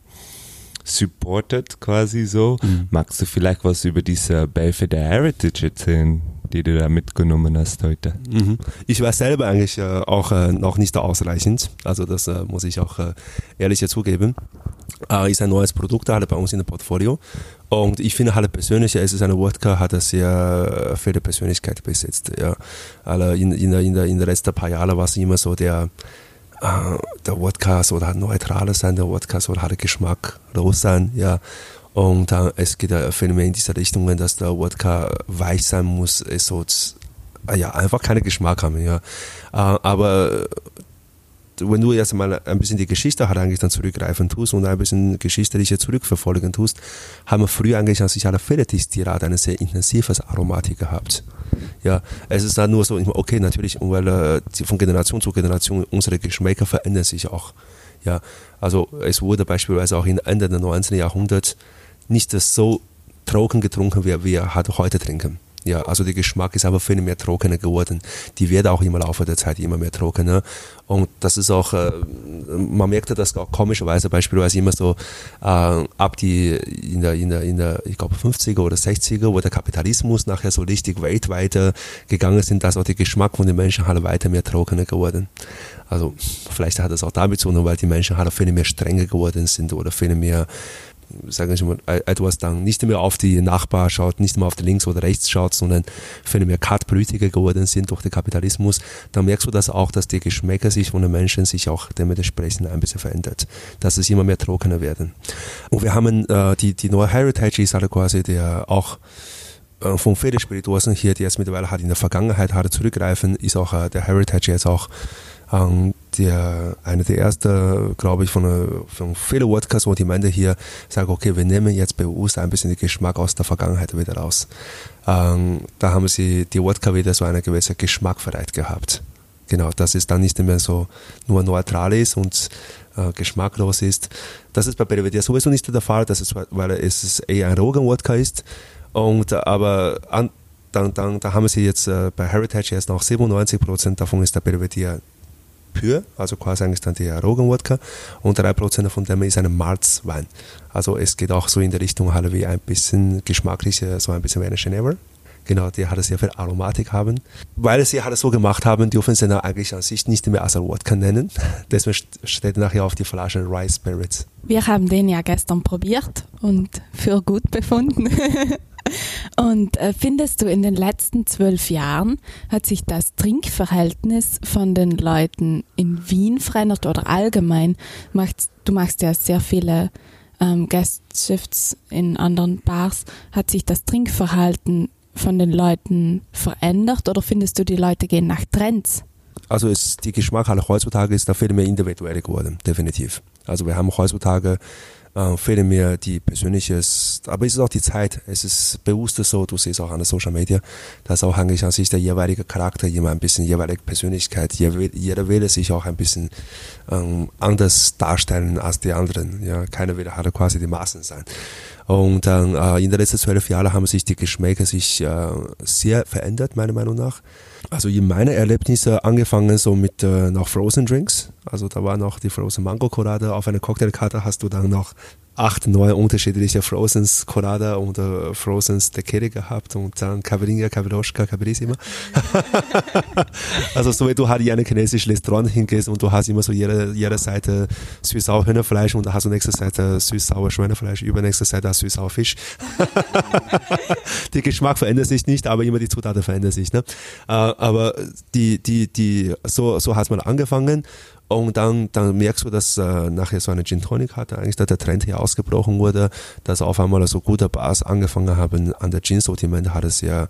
supported quasi so. Mhm. Magst du vielleicht was über diese Belvedere Heritage erzählen? Die du da mitgenommen hast heute? Mhm. Ich war selber eigentlich äh, auch äh, noch nicht ausreichend. Also das äh, muss ich auch äh, ehrlich zugeben. Äh, ist ein neues Produkt halt bei uns in dem Portfolio. Und ich finde halt persönlich, es ist eine Wodka, hat sehr äh, viele Persönlichkeit besitzt. Ja. Also in, in, in, der, in den letzten paar Jahren war es immer so der, äh, der Wodka soll halt neutral sein, der Wodka soll halt geschmacklos sein, ja. Und dann, es ja viel mehr in diese Richtung, dass der Wodka weich sein muss, es soll ja, einfach keinen Geschmack haben, ja. Äh, aber wenn du jetzt mal ein bisschen die Geschichte halt eigentlich dann zurückgreifen tust und ein bisschen geschichtliche zurückverfolgen tust, haben wir früher eigentlich an sich alle Federtistillat eine sehr intensives Aromatik gehabt. Ja, es ist dann nur so, okay, natürlich, weil äh, von Generation zu Generation unsere Geschmäcker verändern sich auch. Ja, also es wurde beispielsweise auch in Ende des 19. Jahrhunderts nicht so trocken getrunken, wie wir heute trinken. Ja, also der Geschmack ist einfach viel mehr trockener geworden. Die wird auch im Laufe der Zeit immer mehr trockener. Und das ist auch, äh, man merkte das auch komischerweise beispielsweise immer so äh, ab die in der, in der, in der, ich glaube 50er oder 60er, wo der Kapitalismus nachher so richtig weltweit gegangen sind, dass auch der Geschmack von den Menschen halt weiter mehr trockener geworden. Also vielleicht hat das auch damit zu tun, weil die Menschen halt viel mehr strenger geworden sind oder viel mehr sagen wir mal, etwas dann nicht mehr auf die Nachbar schaut, nicht mehr auf die links oder rechts schaut, sondern viel mehr Kaltblütiger geworden sind durch den Kapitalismus, dann merkst du das auch, dass die Geschmäcker sich von den Menschen sich auch dementsprechend ein bisschen verändert, dass es immer mehr trockener werden. Und wir haben äh, die, die neue Heritage ist halt quasi der auch äh, von vielen Spirituosen hier, die jetzt mittlerweile halt in der Vergangenheit halt zurückgreifen, ist auch äh, der Heritage jetzt auch ähm, der, eine der ersten, glaube ich, von, äh, von vielen Wodkas, wo die Männer hier sagen, okay, wir nehmen jetzt bewusst ein bisschen den Geschmack aus der Vergangenheit wieder raus. Ähm, da haben sie die Wodka wieder so eine gewisse Geschmackverheit gehabt. Genau, dass es dann nicht mehr so nur neutral ist und äh, geschmacklos ist. Das ist bei Belvedere sowieso nicht der Fall, das ist, weil es eher ein Rogan-Wodka ist. Und, aber an, dann, dann, da haben sie jetzt äh, bei Heritage jetzt noch 97 Prozent davon ist der Belvedere pur, also quasi eigentlich dann der Rogan-Wodka und 3% von dem ist ein Malzwein. Also es geht auch so in der Richtung halt wie ein bisschen geschmacklich, so ein bisschen wie eine Genever. Genau, die halt sehr viel Aromatik haben. Weil sie halt so gemacht haben, dürfen sie eigentlich an sich nicht mehr als Wodka nennen. Deswegen steht nachher auf die Flasche Rice Spirits. Wir haben den ja gestern probiert und für gut befunden. Und äh, findest du, in den letzten zwölf Jahren hat sich das Trinkverhältnis von den Leuten in Wien verändert oder allgemein? Macht, du machst ja sehr viele ähm, Guest-Shifts in anderen Bars. Hat sich das Trinkverhalten von den Leuten verändert oder findest du, die Leute gehen nach Trends? Also es, die Geschmack heutzutage ist da viel mehr individuell geworden, definitiv. Also wir haben heutzutage äh, fehlen mir die persönliches, aber es ist auch die Zeit. Es ist bewusst so, du siehst auch an der Social Media, dass auch eigentlich an sich der jeweilige Charakter immer ein bisschen jeweilige Persönlichkeit, jeder will sich auch ein bisschen ähm, anders darstellen als die anderen. Ja, keiner will halt quasi die Massen sein. Und dann äh, in den letzten zwölf Jahren haben sich die Geschmäcker sich äh, sehr verändert, meiner Meinung nach. Also in meiner Erlebnisse angefangen so mit äh, noch Frozen Drinks. Also da war noch die Frozen Mango Colada. Auf einer Cocktailkarte hast du dann noch acht neue unterschiedliche Frozens Colada und äh, Frozens Tequila gehabt und dann Caverinha, Caveroschka, Caverissima. also so wie du halt in ein chinesisches Restaurant hingehst und du hast immer so jede, jede Seite süß-sauer Hühnerfleisch und dann hast du nächste Seite süß-sauer Schweinefleisch, übernächste Seite süß-sauer Fisch. der Geschmack verändert sich nicht, aber immer die Zutaten verändern sich. Ne? Äh, aber die, die, die, so, so hat man angefangen und dann, dann merkst du, dass äh, nachher so eine Gin Tonic hatte, eigentlich da der Trend hier ausgebrochen wurde, dass auf einmal so gute Bars angefangen haben, an der Gin-Sortiment hat es ja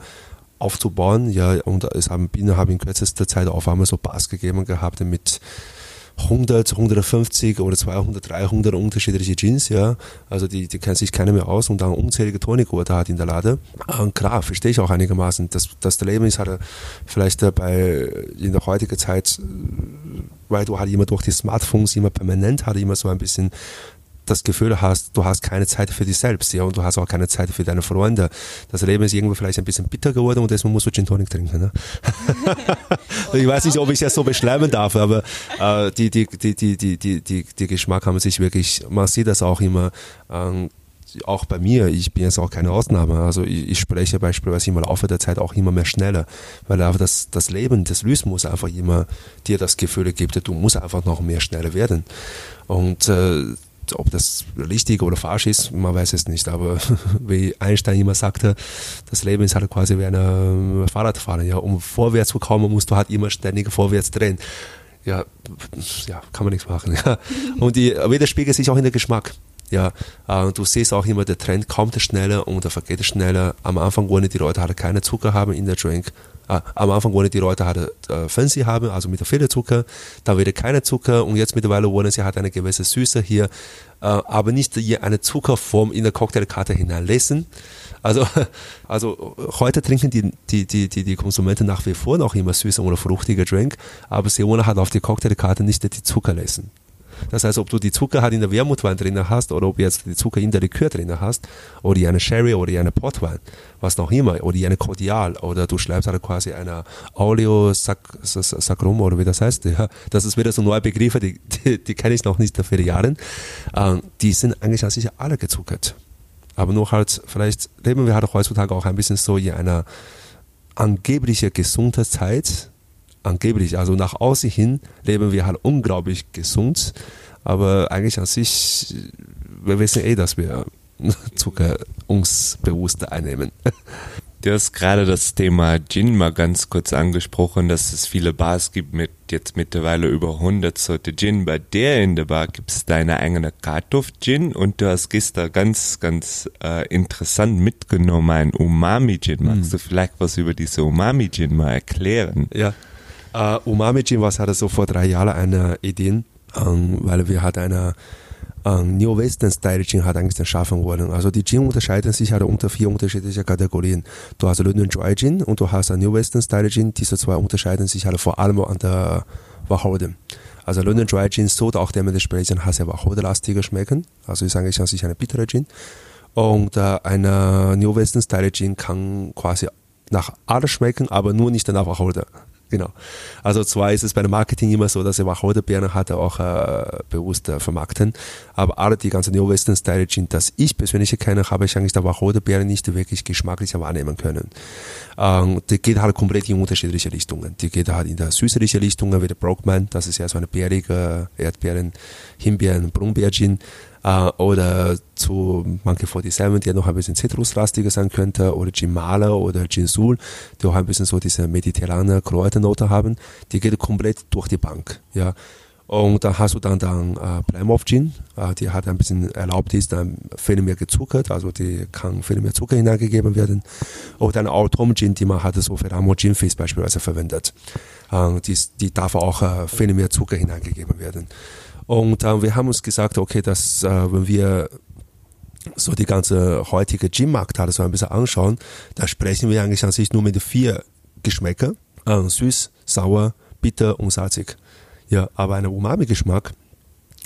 aufzubauen, ja, und es haben Bienen haben in kürzester Zeit auf einmal so Bars gegeben gehabt mit 100, 150 oder 200, 300 unterschiedliche Jeans, ja. Also die, die kennt sich keiner mehr aus und dann unzählige Tonicgurte hat in der Lade. Und klar, verstehe ich auch einigermaßen. Das, das Leben ist halt vielleicht bei, in der heutigen Zeit, weil du halt immer durch die Smartphones immer permanent halt immer so ein bisschen das Gefühl hast, du hast keine Zeit für dich selbst, ja, und du hast auch keine Zeit für deine Freunde. Das Leben ist irgendwie vielleicht ein bisschen bitter geworden und deswegen musst du Gin Tonic trinken, ne? ich weiß nicht, ob ich es jetzt so beschreiben darf, aber äh, die, die, die, die, die, die, die, die Geschmack haben sich wirklich, man sieht das auch immer, ähm, auch bei mir, ich bin jetzt auch keine Ausnahme. Also ich, ich spreche beispielsweise im Laufe der Zeit auch immer mehr schneller, weil einfach das, das Leben des Rhythmus einfach immer dir das Gefühl gibt, du musst einfach noch mehr schneller werden. Und äh, ob das richtig oder falsch ist, man weiß es nicht. Aber wie Einstein immer sagte, das Leben ist halt quasi wie ein Fahrradfahren. Ja, um vorwärts zu kommen, musst du halt immer ständig vorwärts drehen. Ja, ja, kann man nichts machen. Ja. Und die widerspiegelt sich auch in der Geschmack. Ja, äh, du siehst auch immer, der Trend kommt schneller und der vergeht schneller. Am Anfang wollen die Leute halt keine Zucker haben in der Drink äh, am Anfang wollen die Leute halt Fancy haben, also mit viel Zucker, dann wieder keine Zucker und jetzt mittlerweile wollen sie halt eine gewisse Süße hier, äh, aber nicht eine Zuckerform in der Cocktailkarte hineinlassen. Also, also heute trinken die, die, die, die, die Konsumenten nach wie vor noch immer süße oder fruchtige Drink, aber sie wollen halt auf die Cocktailkarte nicht die Zucker lassen. Das heißt, ob du die Zucker halt in der Wermutwein drin hast oder ob jetzt die Zucker in der Likör drin hast oder eine Sherry oder eine Portwein, was noch immer, oder eine Cordial oder du schreibst halt quasi eine Auleo Sacrum oder wie das heißt. Ja, das ist wieder so neue Begriffe, die, die, die kenne ich noch nicht vielen Jahren. Ähm, die sind eigentlich an sich alle gezuckert. Aber nur halt, vielleicht leben wir halt heutzutage auch ein bisschen so in einer angeblichen gesunden Zeit. Angeblich, also nach außen hin leben wir halt unglaublich gesund. Aber eigentlich an sich, wir wissen eh, dass wir Zucker uns bewusst einnehmen. Du hast gerade das Thema Gin mal ganz kurz angesprochen, dass es viele Bars gibt mit jetzt mittlerweile über 100 Sorte Gin. Bei der in der Bar gibt es deine eigene Kartoff-Gin und du hast gestern ganz, ganz äh, interessant mitgenommen, ein Umami-Gin. Magst hm. du vielleicht was über diese Umami-Gin mal erklären? Ja, uh, Umami-Gin, was hatte so vor drei Jahren eine Idee, ähm, weil wir hatten eine ähm, New Western Style Gin hat eigentlich erschaffen worden. Also die Gin unterscheiden sich halt unter vier unterschiedliche Kategorien. Du hast London Dry Gin und du hast New Western Style Gin. Diese zwei unterscheiden sich halt vor allem an der Wacholder. Also London Dry Gin sollte auch dementsprechend sehr wacholderlastiger schmecken. Also ist eigentlich an sich eine bittere Gin. Und äh, eine New Western Style Gin kann quasi nach alles schmecken, aber nur nicht nach Wacholder. Genau. Also zwar ist es bei dem Marketing immer so, dass er Wacholderbeeren hat, auch äh, bewusst äh, vermarkten, aber alle die ganzen New Western Style Gin, das ich persönlich kenne, habe ich eigentlich der Wacholderbeeren nicht wirklich geschmacklich wahrnehmen können. Ähm, die geht halt komplett in unterschiedliche Richtungen. Die geht halt in der süßliche Richtung, wie der Brockman, das ist ja so eine bärige Erdbeeren, Himbeeren, Brombeer-Gin äh, oder zu Monkey 47, der noch ein bisschen zitruslastiger sein könnte, oder Gin Mala oder Gin Sul, die auch ein bisschen so diese mediterrane Kräuternote haben, die geht komplett durch die Bank, ja. Und dann hast du dann dann äh, Plymouth Gin, äh, die hat ein bisschen erlaubt ist, dann viel mehr gezuckert, also die kann viel mehr Zucker hineingegeben werden. Oder ein Autumn Gin, die man hat so für Ramo Gin Fizz beispielsweise verwendet. Äh, die, die darf auch äh, viel mehr Zucker hineingegeben werden. Und äh, wir haben uns gesagt, okay, dass äh, wenn wir so die ganze heutige Gym-Markt halt so ein bisschen anschauen, da sprechen wir eigentlich an sich nur mit vier Geschmäcker. Äh, süß, sauer, bitter und salzig. Ja, aber ein Umami-Geschmack,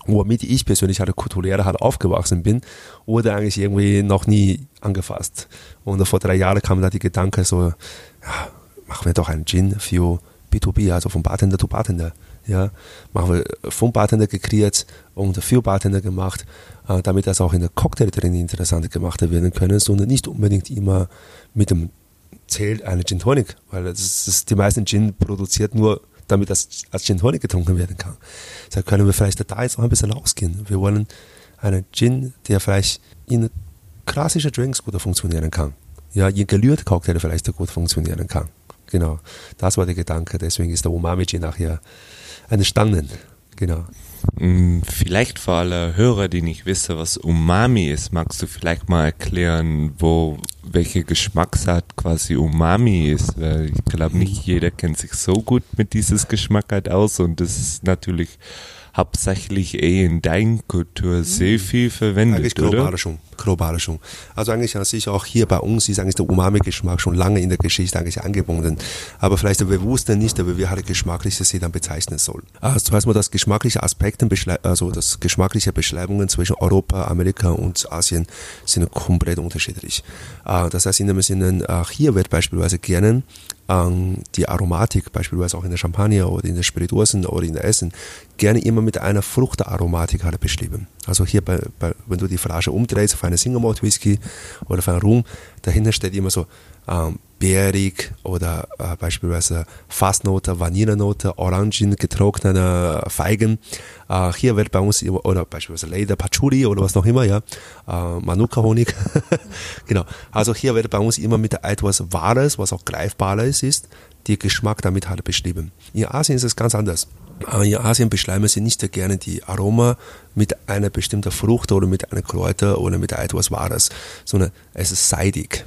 womit ich persönlich halt kulturell halt aufgewachsen bin, wurde eigentlich irgendwie noch nie angefasst. Und vor drei Jahren kam da die Gedanke so, ja, machen wir doch einen Gin für B2B, also von Bartender zu Bartender ja, machen wir vom Bartender gekreiert und für Bartender gemacht, äh, damit das auch in der Cocktail drin interessant gemacht werden können, sondern nicht unbedingt immer mit dem Zählt eine Gin Tonic, weil das ist, die meisten Gin produziert nur, damit das als Gin Tonic getrunken werden kann. Deshalb können wir vielleicht da jetzt auch ein bisschen rausgehen. Wir wollen einen Gin, der vielleicht in klassischen Drinks gut funktionieren kann. Ja, in gelührte Cocktail vielleicht gut funktionieren kann. Genau, das war der Gedanke. Deswegen ist der Umami Gin nachher entstanden. Genau. Mm, vielleicht für alle Hörer, die nicht wissen, was Umami ist, magst du vielleicht mal erklären, wo welche Geschmacksart quasi Umami ist? Weil ich glaube, nicht jeder kennt sich so gut mit dieses Geschmackart aus und das ist natürlich hauptsächlich eh in deiner Kultur sehr viel verwendet, eigentlich global oder? schon, global schon. Also eigentlich an sich auch hier bei uns ist eigentlich der Umami-Geschmack schon lange in der Geschichte eigentlich angebunden. Aber vielleicht der Bewusste nicht, aber wir halt geschmackliche sie dann bezeichnen sollen. Also zuerst mal das geschmackliche Aspekte, also das geschmackliche Beschreibungen zwischen Europa, Amerika und Asien sind komplett unterschiedlich. Ah, das heißt in dem Sinne, hier wird beispielsweise gerne ähm, die Aromatik, beispielsweise auch in der Champagner oder in der Spirituosen oder in der Essen, gerne immer mit einer Fruchtaromatik halt beschrieben. Also hier, bei, bei, wenn du die Flasche umdrehst auf eine Single Malt Whisky oder auf einen Rum, dahinter steht immer so ähm, beerig oder äh, beispielsweise Fassnote, Vanillenote, Orangen, getrocknete Feigen. Äh, hier wird bei uns oder beispielsweise Leder, Patchouli oder was noch immer, ja, äh, Manuka-Honig. genau. Also hier wird bei uns immer mit etwas Wahres, was auch Greifbares ist, die Geschmack damit halt beschrieben. In Asien ist es ganz anders. In Asien beschreiben sie nicht gerne die Aroma mit einer bestimmten Frucht oder mit einer Kräuter oder mit etwas Wahres, sondern es ist seidig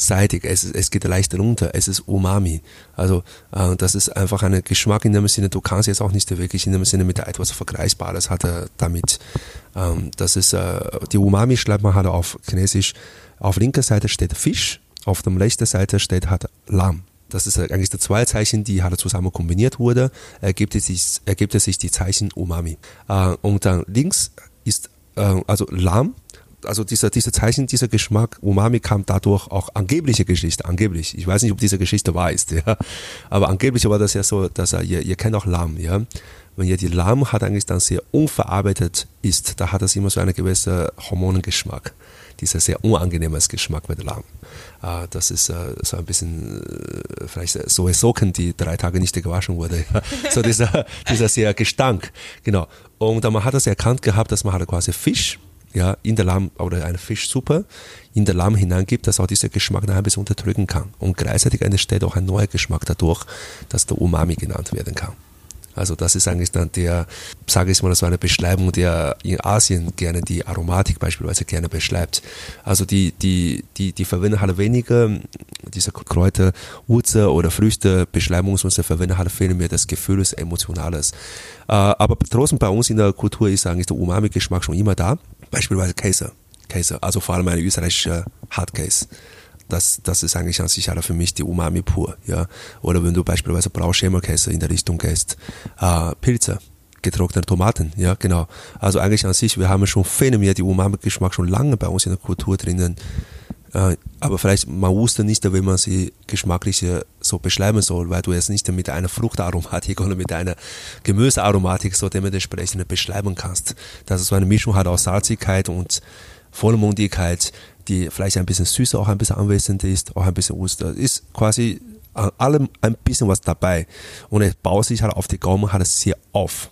seidig, es, es geht leicht runter, es ist Umami. Also äh, das ist einfach ein Geschmack in dem Sinne, du kannst jetzt auch nicht wirklich in dem Sinne mit etwas Vergleichbares hat er damit. Ähm, das ist, äh, die Umami schreibt man halt auf Chinesisch, auf linker Seite steht Fisch, auf der rechten Seite steht halt Lamm. das ist eigentlich die zwei Zeichen, die halt zusammen kombiniert wurde, ergibt es sich, ergibt es sich die Zeichen Umami. Äh, und dann links ist äh, also Lamm, also dieser, dieser Zeichen, dieser Geschmack, Umami kam dadurch auch angebliche Geschichte, angeblich. Ich weiß nicht, ob diese Geschichte wahr ist, ja. Aber angeblich war das ja so, dass er, ihr, ihr kennt auch Lamm, ja. Wenn ihr die Lamm hat eigentlich dann sehr unverarbeitet ist, da hat das immer so einen gewissen Hormonengeschmack. Dieser sehr unangenehmes Geschmack mit Lamm. Äh, das ist äh, so ein bisschen, äh, vielleicht so Socken, die drei Tage nicht gewaschen wurde. so dieser, dieser sehr Gestank. Genau. Und man hat das erkannt gehabt, dass man halt quasi Fisch, ja, in der Lamm oder eine Fischsuppe in der Lamm hineingibt, dass auch dieser Geschmack noch ein bisschen unterdrücken kann. Und gleichzeitig entsteht auch ein neuer Geschmack dadurch, dass der Umami genannt werden kann. Also das ist eigentlich dann der, sage ich mal, so eine Beschreibung, der in Asien gerne die Aromatik beispielsweise gerne beschreibt. Also die, die, die, die verwenden halt weniger diese Kräuter, Wurzel oder Früchte, Beschreibung, sondern sie verwenden halt viel mehr das Gefühl des Emotionales. Äh, aber trotzdem bei uns in der Kultur ist eigentlich der Umami-Geschmack schon immer da. Beispielsweise Käse. Käse, also vor allem eine österreichische Hardcase das, das ist eigentlich an sich alle für mich die Umami pur, ja. Oder wenn du beispielsweise Blauschimmelkäse in der Richtung gehst, äh, Pilze, getrocknete Tomaten, ja, genau. Also eigentlich an sich, wir haben schon mehr die Umami-Geschmack schon lange bei uns in der Kultur drinnen. Äh, aber vielleicht, man wusste nicht, wie man sie geschmacklich so beschreiben soll, weil du es nicht mit einer Fruchtaromatik oder mit einer Gemüsearomatik so dementsprechend beschreiben kannst. Dass es so eine Mischung hat aus Salzigkeit und Vollmundigkeit, die vielleicht ein bisschen süßer auch ein bisschen anwesend ist, auch ein bisschen Oster. Ist quasi an allem ein bisschen was dabei. Und es baut sich halt auf die Gaumen halt sehr auf.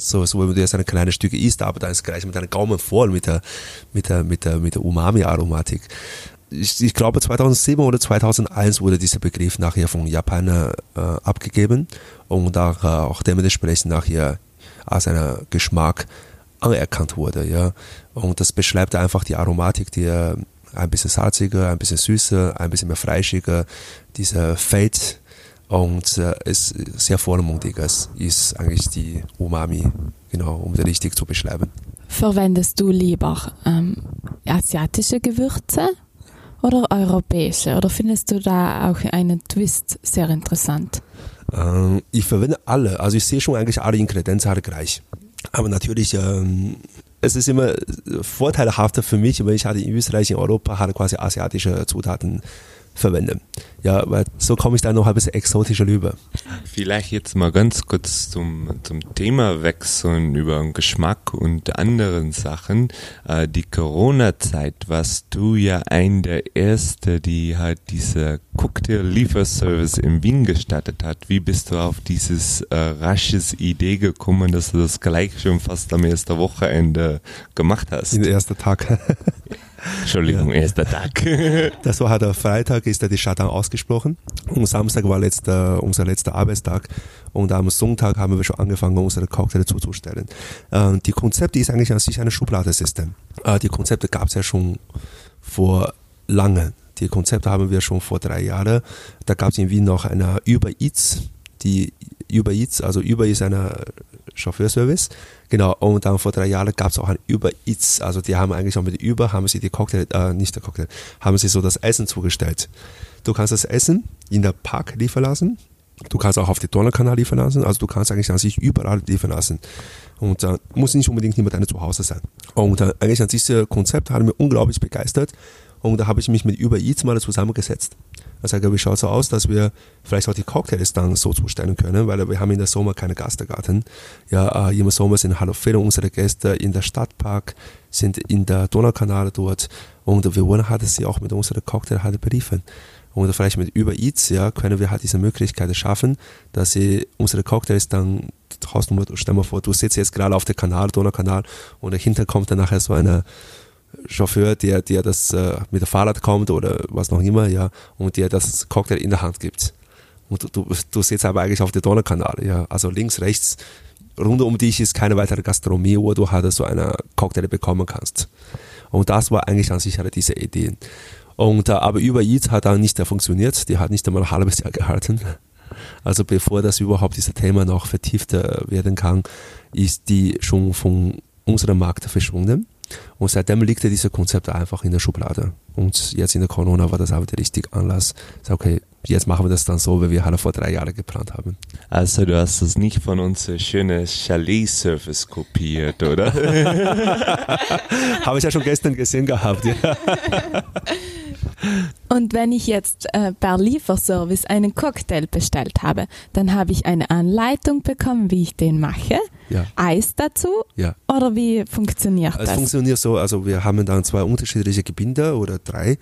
So, so wenn du jetzt ein kleines Stück isst, aber dann ist gleich mit deinem Gaumen voll mit der, mit der, mit der, mit der Umami-Aromatik. Ich, ich, glaube 2007 oder 2001 wurde dieser Begriff nachher von Japanern äh, abgegeben und auch, äh, auch dementsprechend nachher als einer Geschmack anerkannt wurde, ja. Und das beschreibt einfach die Aromatik, die ein bisschen salziger, ein bisschen süßer, ein bisschen mehr fleischiger, dieser Fett und äh, ist sehr vollmundig. Es ist eigentlich die Umami, genau, um das richtig zu beschreiben. Verwendest du lieber ähm, asiatische Gewürze oder europäische? Oder findest du da auch einen Twist sehr interessant? Ähm, ich verwende alle. Also ich sehe schon eigentlich alle Ingredienzen gleich. Aber natürlich ähm, es ist immer vorteilhafter für mich, wenn ich halt in Österreich, in Europa halt quasi asiatische Zutaten verwende. Ja, weil so komme ich dann noch ein bisschen exotischer rüber. Vielleicht jetzt mal ganz kurz zum, zum Thema wechseln über den Geschmack und anderen Sachen. Äh, die Corona-Zeit warst du ja ein der Ersten, die halt diese Cocktail-Lieferservice in Wien gestartet hat. Wie bist du auf dieses äh, rasches Idee gekommen, dass du das gleich schon fast am ersten Wochenende gemacht hast? Der ersten Tag. Entschuldigung, ja. erster Tag. das war halt der Freitag, ist die Shutdown ausgesprochen. Und Samstag war letzter, unser letzter Arbeitstag. Und am Sonntag haben wir schon angefangen, unsere Cocktails zuzustellen. Äh, die Konzepte ist eigentlich an sich ein Schubladensystem. Äh, die Konzepte gab es ja schon vor lange. Die Konzepte haben wir schon vor drei Jahren. Da gab es in Wien noch eine Uber Eats, die Uber Eats, also Uber ist eine Chauffeurservice. Genau, und dann vor drei Jahren gab es auch ein Uber Eats. Also die haben eigentlich auch mit Uber, haben sie die Cocktail, äh, nicht der Cocktail, haben sie so das Essen zugestellt. Du kannst das Essen in der Park liefern lassen. Du kannst auch auf den Donnerkanal liefern lassen. Also du kannst eigentlich an sich überall liefern lassen. Und äh, muss nicht unbedingt immer deine Zuhause sein. Und äh, eigentlich an dieses Konzept hat mich unglaublich begeistert. Und da habe ich mich mit Uber Eats mal zusammengesetzt. Ich sage, wie schaut so aus, dass wir vielleicht auch die Cocktails dann so zustellen können, weil wir haben in der Sommer keine Gastgarten. Ja, äh, im Sommer sind halt viele unserer Gäste in der Stadtpark, sind in der Donaukanal dort und wir wollen halt sie auch mit unseren Cocktails halt beliefern. Und vielleicht mit Uber Eats, ja, können wir halt diese Möglichkeit schaffen, dass sie unsere Cocktails dann draußen, stell mal vor, du sitzt jetzt gerade auf der Kanal, Donaukanal und dahinter kommt dann nachher so eine Chauffeur, der, der das äh, mit dem Fahrrad kommt oder was noch immer, ja, und der das Cocktail in der Hand gibt. Und du, du sitzt aber eigentlich auf der Donnerkanal, ja, also links, rechts, rund um dich ist keine weitere Gastronomie, wo du halt so eine Cocktail bekommen kannst. Und das war eigentlich an sich halt diese Idee. Und, äh, aber über Eats hat dann nicht funktioniert, die hat nicht einmal ein halbes Jahr gehalten. Also bevor das überhaupt dieses Thema noch vertiefter werden kann, ist die schon von unserem Markt verschwunden. Und seitdem liegt ja dieses Konzept einfach in der Schublade. Und jetzt in der Corona war das auch der richtige Anlass. Sag, okay, jetzt machen wir das dann so, wie wir alle vor drei Jahren geplant haben. Also du hast es nicht von unser schönes Chalet-Service kopiert, oder? Habe ich ja schon gestern gesehen gehabt. Ja. Und wenn ich jetzt äh, per Lieferservice einen Cocktail bestellt habe, dann habe ich eine Anleitung bekommen, wie ich den mache. Ja. Eis dazu? Ja. Oder wie funktioniert Es das? funktioniert so, also wir haben dann zwei unterschiedliche Gebinde oder drei.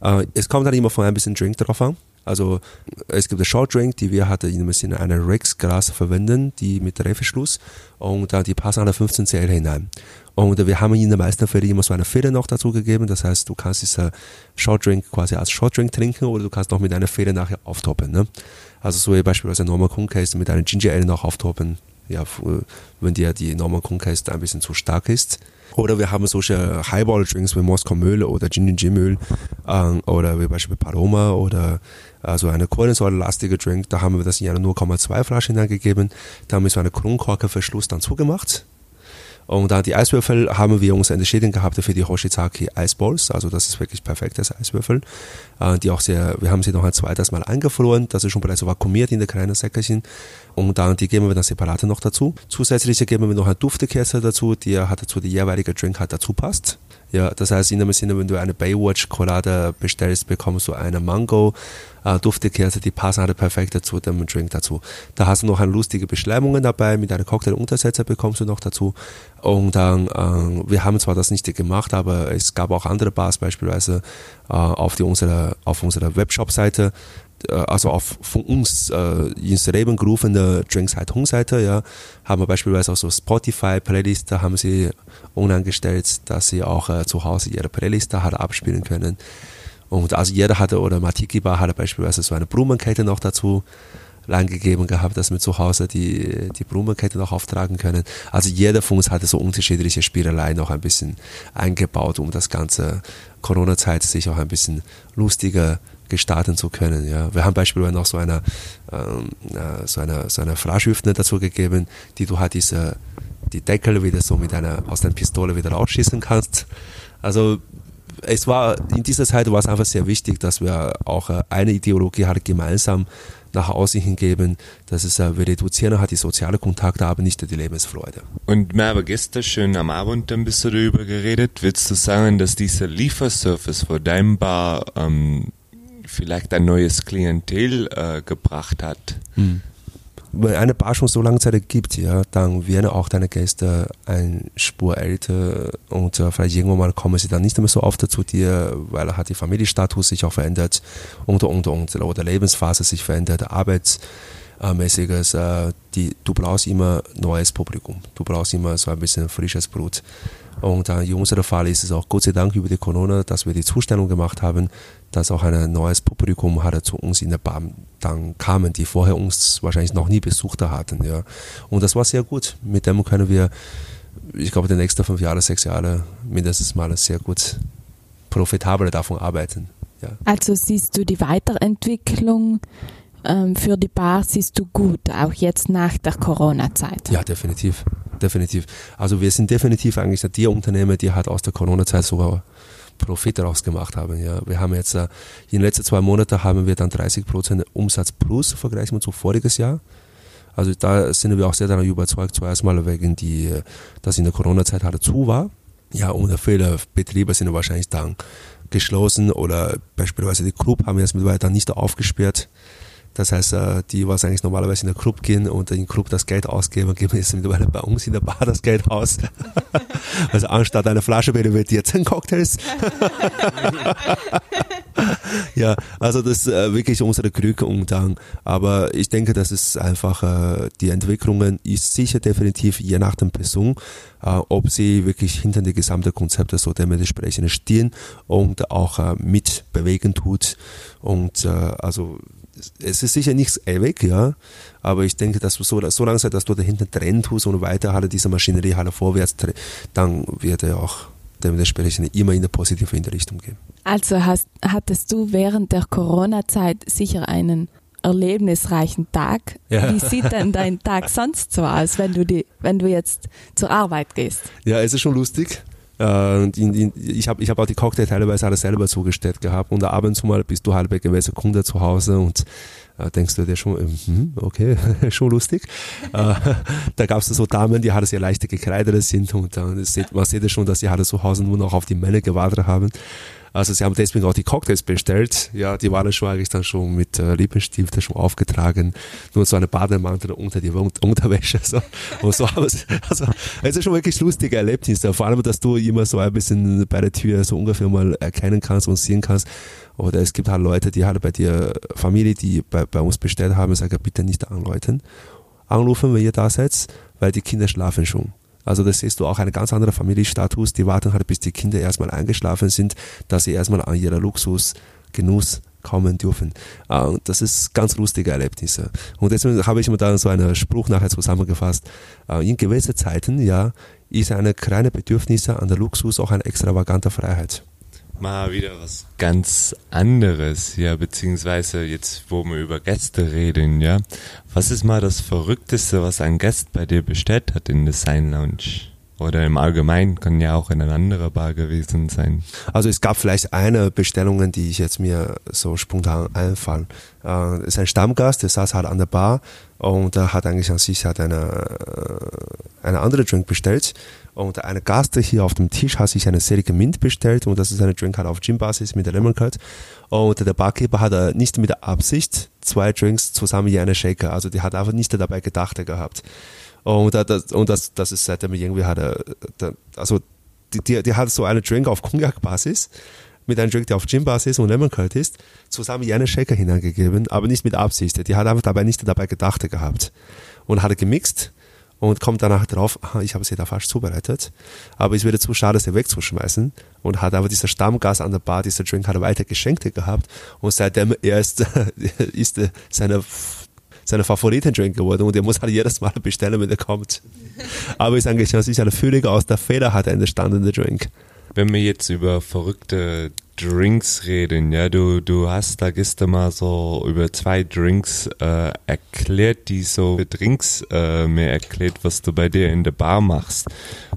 Äh, es kommt dann immer von ein bisschen Drink drauf an. Also es gibt eine Short Drink, die wir hatten in dem Sinne einer Rex Glas verwenden, die mit Drehverschluss und dann die passen alle 15 CL hinein. Und wir haben in den meisten Fällen immer so eine Feder noch dazu gegeben. Das heißt, du kannst diese Short Drink quasi als Short Drink trinken oder du kannst noch mit einer Feder nachher auftoppen. Ne? Also so wie beispielsweise Normal Coon Case mit einem Ginger Ale noch auftoppen. Ja, f- wenn dir die Normal Coon Case ein bisschen zu stark ist. Oder wir haben solche Highball-Drinks wie Moskau Müll oder Gin and Gin Müll ähm, oder wie beispielsweise Paloma oder also eine kohlensäurelastige Drink. Da haben wir das in eine 0,2 Flasche hineingegeben. Da haben wir so einen Kronkorkenverschluss dann zugemacht. Und dann die Eiswürfel haben wir uns entschieden gehabt für die Hoshizaki Eisballs. Also das ist wirklich perfektes Eiswürfel. Äh, die auch sehr, wir haben sie noch ein zweites Mal eingefroren. Das ist schon bereits vakuumiert in der kleinen Säckerchen. Und dann die geben wir dann separat noch dazu. Zusätzlich geben wir noch eine Duftekerze dazu, die halt zu der jeweilige Drink halt dazu passt. Ja, das heißt in dem Sinne, wenn du eine Baywatch Colada bestellst, bekommst du eine Mango äh, die passen halt perfekt zu dem Drink dazu. Da hast du noch eine lustige Beschleimungen dabei, mit einem Cocktail-Untersetzer bekommst du noch dazu. Und dann, äh, wir haben zwar das nicht gemacht, aber es gab auch andere Bars beispielsweise äh, auf, die, unsere, auf unserer Webshop-Seite, also auf von uns äh, ins Leben gerufene Drinks halt Seite, ja, haben wir beispielsweise auch so Spotify-Playlist, da haben sie online gestellt, dass sie auch äh, zu Hause ihre Playlist halt abspielen können. Und also jeder hatte, oder Matiki Bar hatte beispielsweise so eine Blumenkette noch dazu reingegeben gehabt, dass wir zu Hause die, die Blumenkette noch auftragen können. Also jeder von uns hatte so unterschiedliche Spielereien noch ein bisschen eingebaut, um das ganze Corona-Zeit sich auch ein bisschen lustiger gestalten zu können. Ja. Wir haben beispielsweise noch so eine, ähm, äh, so eine, so eine dazu gegeben, die du halt diese, die Deckel wieder so mit einer, aus der Pistole wieder rausschießen kannst. Also es war in dieser Zeit war es einfach sehr wichtig, dass wir auch äh, eine Ideologie halt gemeinsam nach außen hingeben, dass es äh, wir reduzieren halt die sozialen Kontakte, aber nicht die Lebensfreude. Und wir haben gestern schön am Abend ein bisschen darüber geredet. Willst du sagen, dass dieser Lieferservice für dein Bar ähm, vielleicht ein neues Klientel äh, gebracht hat? Wenn eine Bar schon so lange Zeit gibt, ja, dann werden auch deine Gäste ein Spur älter und äh, vielleicht irgendwann mal kommen sie dann nicht mehr so oft zu dir, weil halt die Familienstatus sich auch verändert und und und oder Lebensphase sich verändert, arbeitsmäßiges. Äh, die, du brauchst immer neues Publikum, du brauchst immer so ein bisschen frisches Blut. Und äh, in unserem Fall ist es auch Gott sei Dank über die Corona, dass wir die Zustellung gemacht haben, dass auch ein neues Publikum hatte zu uns in der Bar dann kamen, die vorher uns wahrscheinlich noch nie besucht hatten. Ja. Und das war sehr gut. Mit dem können wir, ich glaube, die nächsten fünf Jahre, sechs Jahre mindestens mal sehr gut profitabel davon arbeiten. Ja. Also siehst du die Weiterentwicklung ähm, für die Bar, siehst du gut, auch jetzt nach der Corona-Zeit. Ja, definitiv. Definitiv. Also wir sind definitiv eigentlich die Unternehmen, die halt aus der Corona-Zeit sogar Profit daraus gemacht haben. Ja, wir haben jetzt äh, in den letzten zwei Monaten haben wir dann 30 Prozent Umsatz plus vergleichen zu voriges Jahr. Also da sind wir auch sehr daran überzeugt, zuerst mal wegen die, äh, dass in der Corona-Zeit halt zu war. Ja, und viele Betriebe sind wahrscheinlich dann geschlossen oder beispielsweise die Club haben jetzt mittlerweile dann nicht aufgesperrt. Das heißt, äh, die, was eigentlich normalerweise in den Club gehen und im Club das Geld ausgeben, geben jetzt mittlerweile bei uns in der Bar das Geld aus. Also anstatt einer Flasche wäre wir dir zehn Cocktails. ja, also das ist äh, wirklich unsere Glück und dann. Aber ich denke, das ist einfach, äh, die Entwicklungen ist sicher definitiv je nach der Person, ob sie wirklich hinter die gesamte Konzepte so dementsprechend stehen und auch mit bewegen tut. Und also es ist sicher nichts ewig, ja, aber ich denke, dass du so, so lange, dass du dahinter drin tust und weiter halt diese Maschinerie halt vorwärts, dann wird er auch dementsprechend immer in eine positive Richtung gehen. Also hast, hattest du während der Corona-Zeit sicher einen erlebnisreichen Tag. Ja. Wie sieht denn dein Tag sonst so aus, wenn du, die, wenn du jetzt zur Arbeit gehst? Ja, es ist schon lustig. Äh, in, in, ich habe ich hab auch die Cocktail teilweise alles selber zugestellt gehabt und ab und zu mal bist du bei gewissen Kunden zu Hause und äh, denkst du dir schon, ähm, okay, schon lustig. äh, da gab es so Damen, die halt sehr leichte gekleidet sind und dann sieht, man sieht schon, dass sie halt zu Hause nur noch auf die Männer gewartet haben. Also sie haben deswegen auch die Cocktails bestellt. Ja, die waren schon eigentlich dann schon mit äh, Lippenstifte schon aufgetragen. Nur so eine Bademantel unter die Unterwäsche. So. Und so haben sie, also es ist schon wirklich lustige Erlebnisse. Vor allem, dass du immer so ein bisschen bei der Tür so ungefähr mal erkennen kannst und sehen kannst. Oder es gibt halt Leute, die halt bei dir, Familie, die bei, bei uns bestellt haben, sagen, bitte nicht anläuten. Anrufen, wenn ihr da seid, weil die Kinder schlafen schon. Also das siehst du auch eine ganz andere Familienstatus. Die warten halt, bis die Kinder erstmal eingeschlafen sind, dass sie erstmal an ihrer Luxusgenuss kommen dürfen. Und das ist ganz lustige Erlebnisse. Und deswegen habe ich mir da so einen Spruch nachher zusammengefasst. Ah, in gewissen Zeiten, ja, ist eine kleine Bedürfnisse an der Luxus auch eine extravagante Freiheit mal wieder was ganz anderes, ja, beziehungsweise jetzt, wo wir über Gäste reden, ja. Was ist mal das Verrückteste, was ein Gast bei dir bestellt hat in der Sign Lounge? Oder im Allgemeinen kann ja auch in einer anderen Bar gewesen sein. Also es gab vielleicht eine Bestellung, die ich jetzt mir so spontan einfallen. Äh, es ist ein Stammgast, der saß halt an der Bar und er hat eigentlich an sich hat eine, äh, eine andere Drink bestellt. Und eine Gast hier auf dem Tisch hat sich eine Selige Mint bestellt und das ist eine Drink halt auf Gin-Basis mit Lemon Cut. Und der Barkeeper hat nicht mit der Absicht zwei Drinks zusammen in einer Shaker. Also die hat einfach nicht dabei gedacht gehabt. Und, das, und das, das ist seitdem irgendwie hat er, also die, die, die hat so einen Drink auf Cognac-Basis mit einem Drink, der auf Gin-Basis und Lemon Curd ist, zusammen in einen Shaker hineingegeben, aber nicht mit Absicht. Die hat einfach dabei nicht dabei gedacht gehabt. Und hat gemixt und kommt danach drauf, ich habe sie da falsch zubereitet. Aber es wäre zu schade, sie wegzuschmeißen. Und hat aber dieser Stammgast an der Bar, dieser Drink hat er weiter Geschenke gehabt. Und seitdem erst ist seine seine Favoriten-Drink geworden und er muss halt jedes Mal bestellen, wenn er kommt. Aber ich sage, es ist eine völlig aus der Feder hat entstandene Drink. Wenn wir jetzt über verrückte Drinks reden, ja, du, du hast da gestern mal so über zwei Drinks äh, erklärt, die so Drinks äh, mir erklärt, was du bei dir in der Bar machst,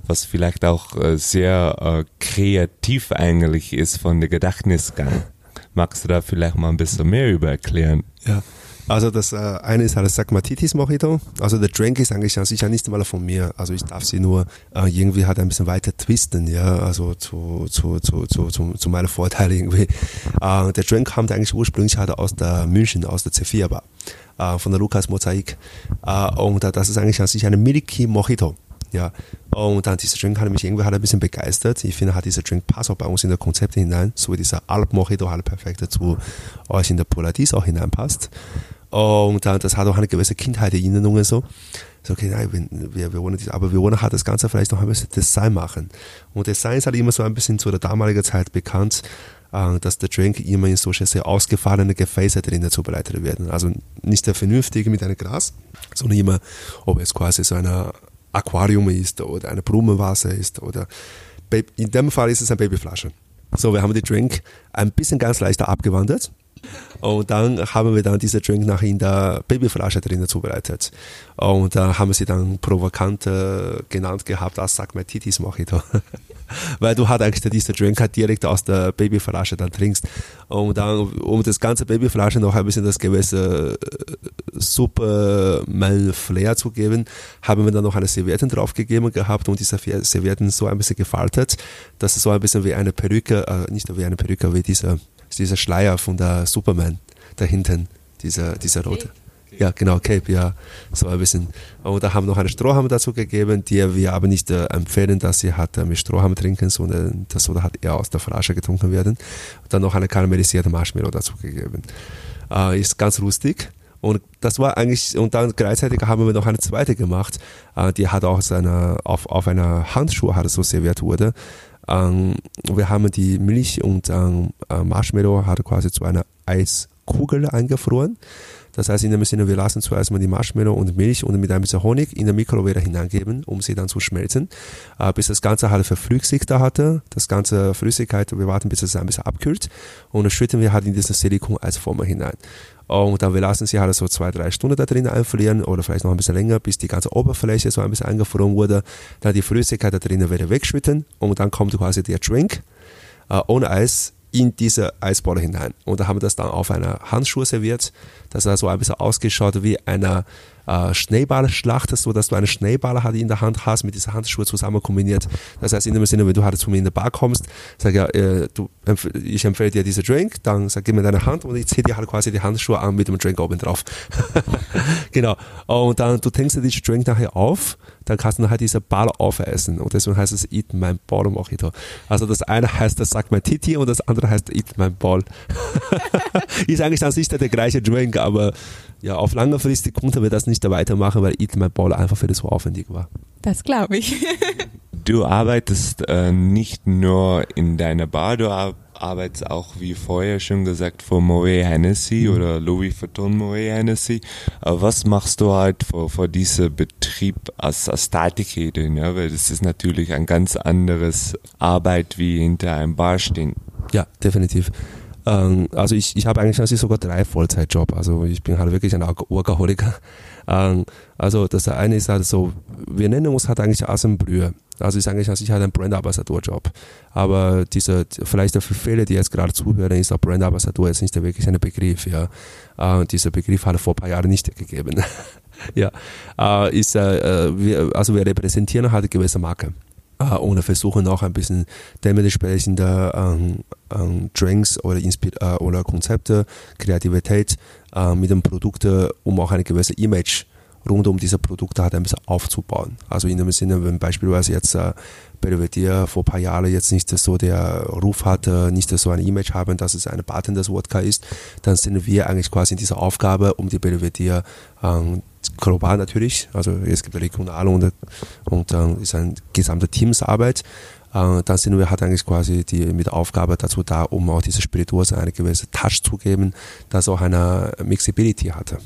was vielleicht auch äh, sehr äh, kreativ eigentlich ist von der Gedächtnisgang. Magst du da vielleicht mal ein bisschen mehr über erklären? Ja. Also das äh, eine ist halt das Sagmatitis Mojito. Also der Drink ist eigentlich an sich ja nicht mal von mir. Also ich darf sie nur äh, irgendwie halt ein bisschen weiter twisten, ja, also zu, zu, zu, zu, zu, zu meinen Vorteilen irgendwie. Äh, der Drink kommt eigentlich ursprünglich halt aus der München, aus der C4 Bar, äh, von der Lukas Mosaik. Äh, und das ist eigentlich an sich eine Milky Mojito. Ja, und dann dieser Drink hat mich irgendwie halt ein bisschen begeistert. Ich finde, halt dieser Drink passt auch bei uns in der Konzepte hinein, so wie dieser Alp Mojito halt perfekt dazu euch in der Polaris auch hineinpasst. Und das hat auch eine gewisse Kindheitserinnerungen so. So, okay, nein, wir, wir wollen, aber wir wollen halt das Ganze vielleicht noch ein bisschen Design machen. Und Design ist halt immer so ein bisschen zu der damaligen Zeit bekannt, äh, dass der Drink immer in solche sehr ausgefallene Gefäße drinnen zubereitet werden. Also nicht der vernünftige mit einem Glas, sondern immer, ob es quasi so ein Aquarium ist oder eine Blumenvase ist oder in dem Fall ist es eine Babyflasche. So, wir haben die Drink ein bisschen ganz leichter abgewandert und dann haben wir dann diese Drink nach in der Babyflasche drinnen zubereitet. Und da haben sie dann provokant äh, genannt gehabt als Sagmatitis Mojito. Weil du halt eigentlich diese Drink halt direkt aus der Babyflasche dann trinkst. Und dann, um das ganze Babyflasche noch ein bisschen das gewisse äh, Supermel-Flair zu geben, haben wir dann noch eine Servietten draufgegeben gehabt und diese Servietten so ein bisschen gefaltet, dass es so ein bisschen wie eine Perücke, äh, nicht wie eine Perücke, wie diese dieser Schleier von der Superman da hinten, dieser, dieser rote. Ja, genau, Cape, ja, so ein bisschen. Und da haben wir noch eine Strohhalm dazu gegeben, die wir aber nicht äh, empfehlen, dass sie hat äh, mit Strohhalm trinken, sondern das soll halt eher aus der Flasche getrunken werden. Und dann noch eine karamellisierte Marshmallow dazu gegeben. Äh, ist ganz lustig. Und das war eigentlich, und dann gleichzeitig haben wir noch eine zweite gemacht, äh, die hat auch seine, auf, auf einer Handschuhe hat so serviert wurde. Ähm, wir haben die Milch und ähm, äh, Marshmallow hat quasi zu einer Eis Kugel eingefroren. Das heißt, in dem Sinne, wir lassen zuerst mal die Marshmallow und Milch und mit ein bisschen Honig in der Mikrowelle hineingeben, um sie dann zu schmelzen, äh, bis das Ganze halt verflüssigt hatte. Das ganze Flüssigkeit, wir warten, bis es ein bisschen abkühlt und dann schütten wir halt in dieses Silikon als Formel hinein. Und dann wir lassen sie halt so zwei, drei Stunden da drin einfrieren oder vielleicht noch ein bisschen länger, bis die ganze Oberfläche so ein bisschen eingefroren wurde. Dann die Flüssigkeit da drinnen wieder wegschütten und dann kommt quasi der Drink äh, ohne Eis in diese Eisbolle hinein. Und da haben wir das dann auf einer Handschuhe serviert. Das hat so ein bisschen ausgeschaut wie eine äh, Schneeballschlacht, so dass du eine Schneeballe halt in der Hand hast, mit dieser Handschuhe zusammen kombiniert. Das heißt, in dem Sinne, wenn du halt zu mir in der Bar kommst, sag ja, äh, du, ich empfehle dir diese Drink, dann sag, gib mir deine Hand und ich ziehe dir halt quasi die Handschuhe an mit dem Drink oben drauf. genau. Und dann, du tankst dir diesen Drink nachher auf, dann kannst du halt diese Ball aufessen. Und deswegen heißt es Eat my ball mojito. Also das eine heißt, das sagt mein Titi und das andere heißt Eat my ball. ist eigentlich an sich der gleiche Drink, aber ja, auf lange Frist konnten wir das nicht weitermachen, weil Eat My Ball einfach für das so aufwendig war. Das glaube ich. du arbeitest äh, nicht nur in deiner Bar, du arbeitest auch, wie vorher schon gesagt, für Moet Hennessy mhm. oder Louis Vuitton Moet Hennessy. Aber was machst du halt für, für diesen Betrieb als, als Statikredin? Ja? Weil das ist natürlich ein ganz anderes Arbeit wie hinter einem Bar stehen. Ja, definitiv. Ähm, also ich, ich habe eigentlich also sogar drei Vollzeitjobs. Also ich bin halt wirklich ein Workaholiker. Ähm, also das eine ist halt so, wir nennen uns halt eigentlich Assembleur. Also ist eigentlich also ich halt ein Brand-Ambassador-Job. Aber diese, vielleicht für viele, die jetzt gerade zuhören, ist auch Brand-Ambassador jetzt nicht wirklich ein Begriff. Ja. Äh, dieser Begriff hat vor ein paar Jahren nicht gegeben. ja, äh, ist, äh, äh, wir, also wir repräsentieren halt gewisse Marke äh, und versuchen auch ein bisschen dementsprechende ähm, ähm, Drinks oder, Inspir äh, oder Konzepte, Kreativität äh, mit den Produkten, um auch eine gewisse Image rund um diese Produkte halt ein bisschen aufzubauen. Also in dem Sinne, wenn beispielsweise jetzt äh, Belvedere vor ein paar Jahren jetzt nicht so der Ruf hatte, nicht so ein Image haben, dass es eine Bartenders Wodka ist, dann sind wir eigentlich quasi in dieser Aufgabe, um die Belvedere ähm, global natürlich, also es gibt regional und, und äh, ist eine gesamte Teamsarbeit. Äh, dann sind wir halt eigentlich quasi die mit Aufgabe dazu da, um auch diese Spirituose eine gewisse Touch zu geben, dass auch eine Mixability hatte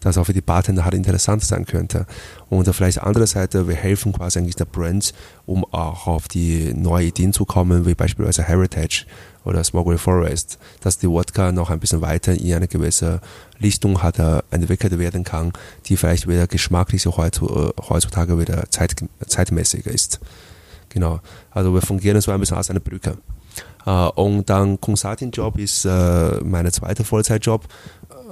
das auch für die Bartender halt interessant sein könnte. Und vielleicht andere Seite, wir helfen quasi eigentlich der Brand, um auch auf die neue Ideen zu kommen, wie beispielsweise Heritage oder Smokery Forest, dass die Wodka noch ein bisschen weiter in eine gewisse Richtung hat, äh, entwickelt werden kann, die vielleicht wieder geschmacklich äh, heutzutage wieder zeit, zeitmäßiger ist. Genau. Also wir fungieren so ein bisschen als eine Brücke. Äh, und dann Consulting-Job ist mein zweiter Vollzeitjob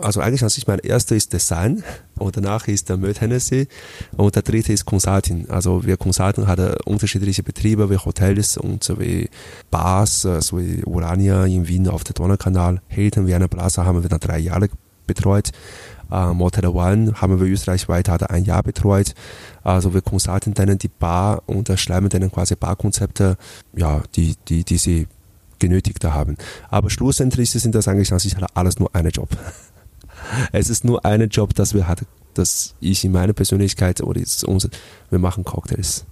also eigentlich an sich mein erster ist Design und danach ist der Möd Hennessy und der dritte ist Consulting. Also wir Consulting hat unterschiedliche Betriebe wie Hotels und wie Bars, äh, so wie Urania in Wien auf der Donaukanal, Hilton, Vienna Plaza haben wir dann drei Jahre betreut. Uh, Motel One haben wir österreichweit hat ein Jahr betreut. Also wir consulten denen die Bar und schreiben denen quasi Barkonzepte, ja, die, die, die sie genötigt haben. Aber schlussendlich sind das eigentlich alles nur eine Job. es ist nur ein Job, dass wir hatten, dass ich in meiner Persönlichkeit oder unser, wir machen Cocktails.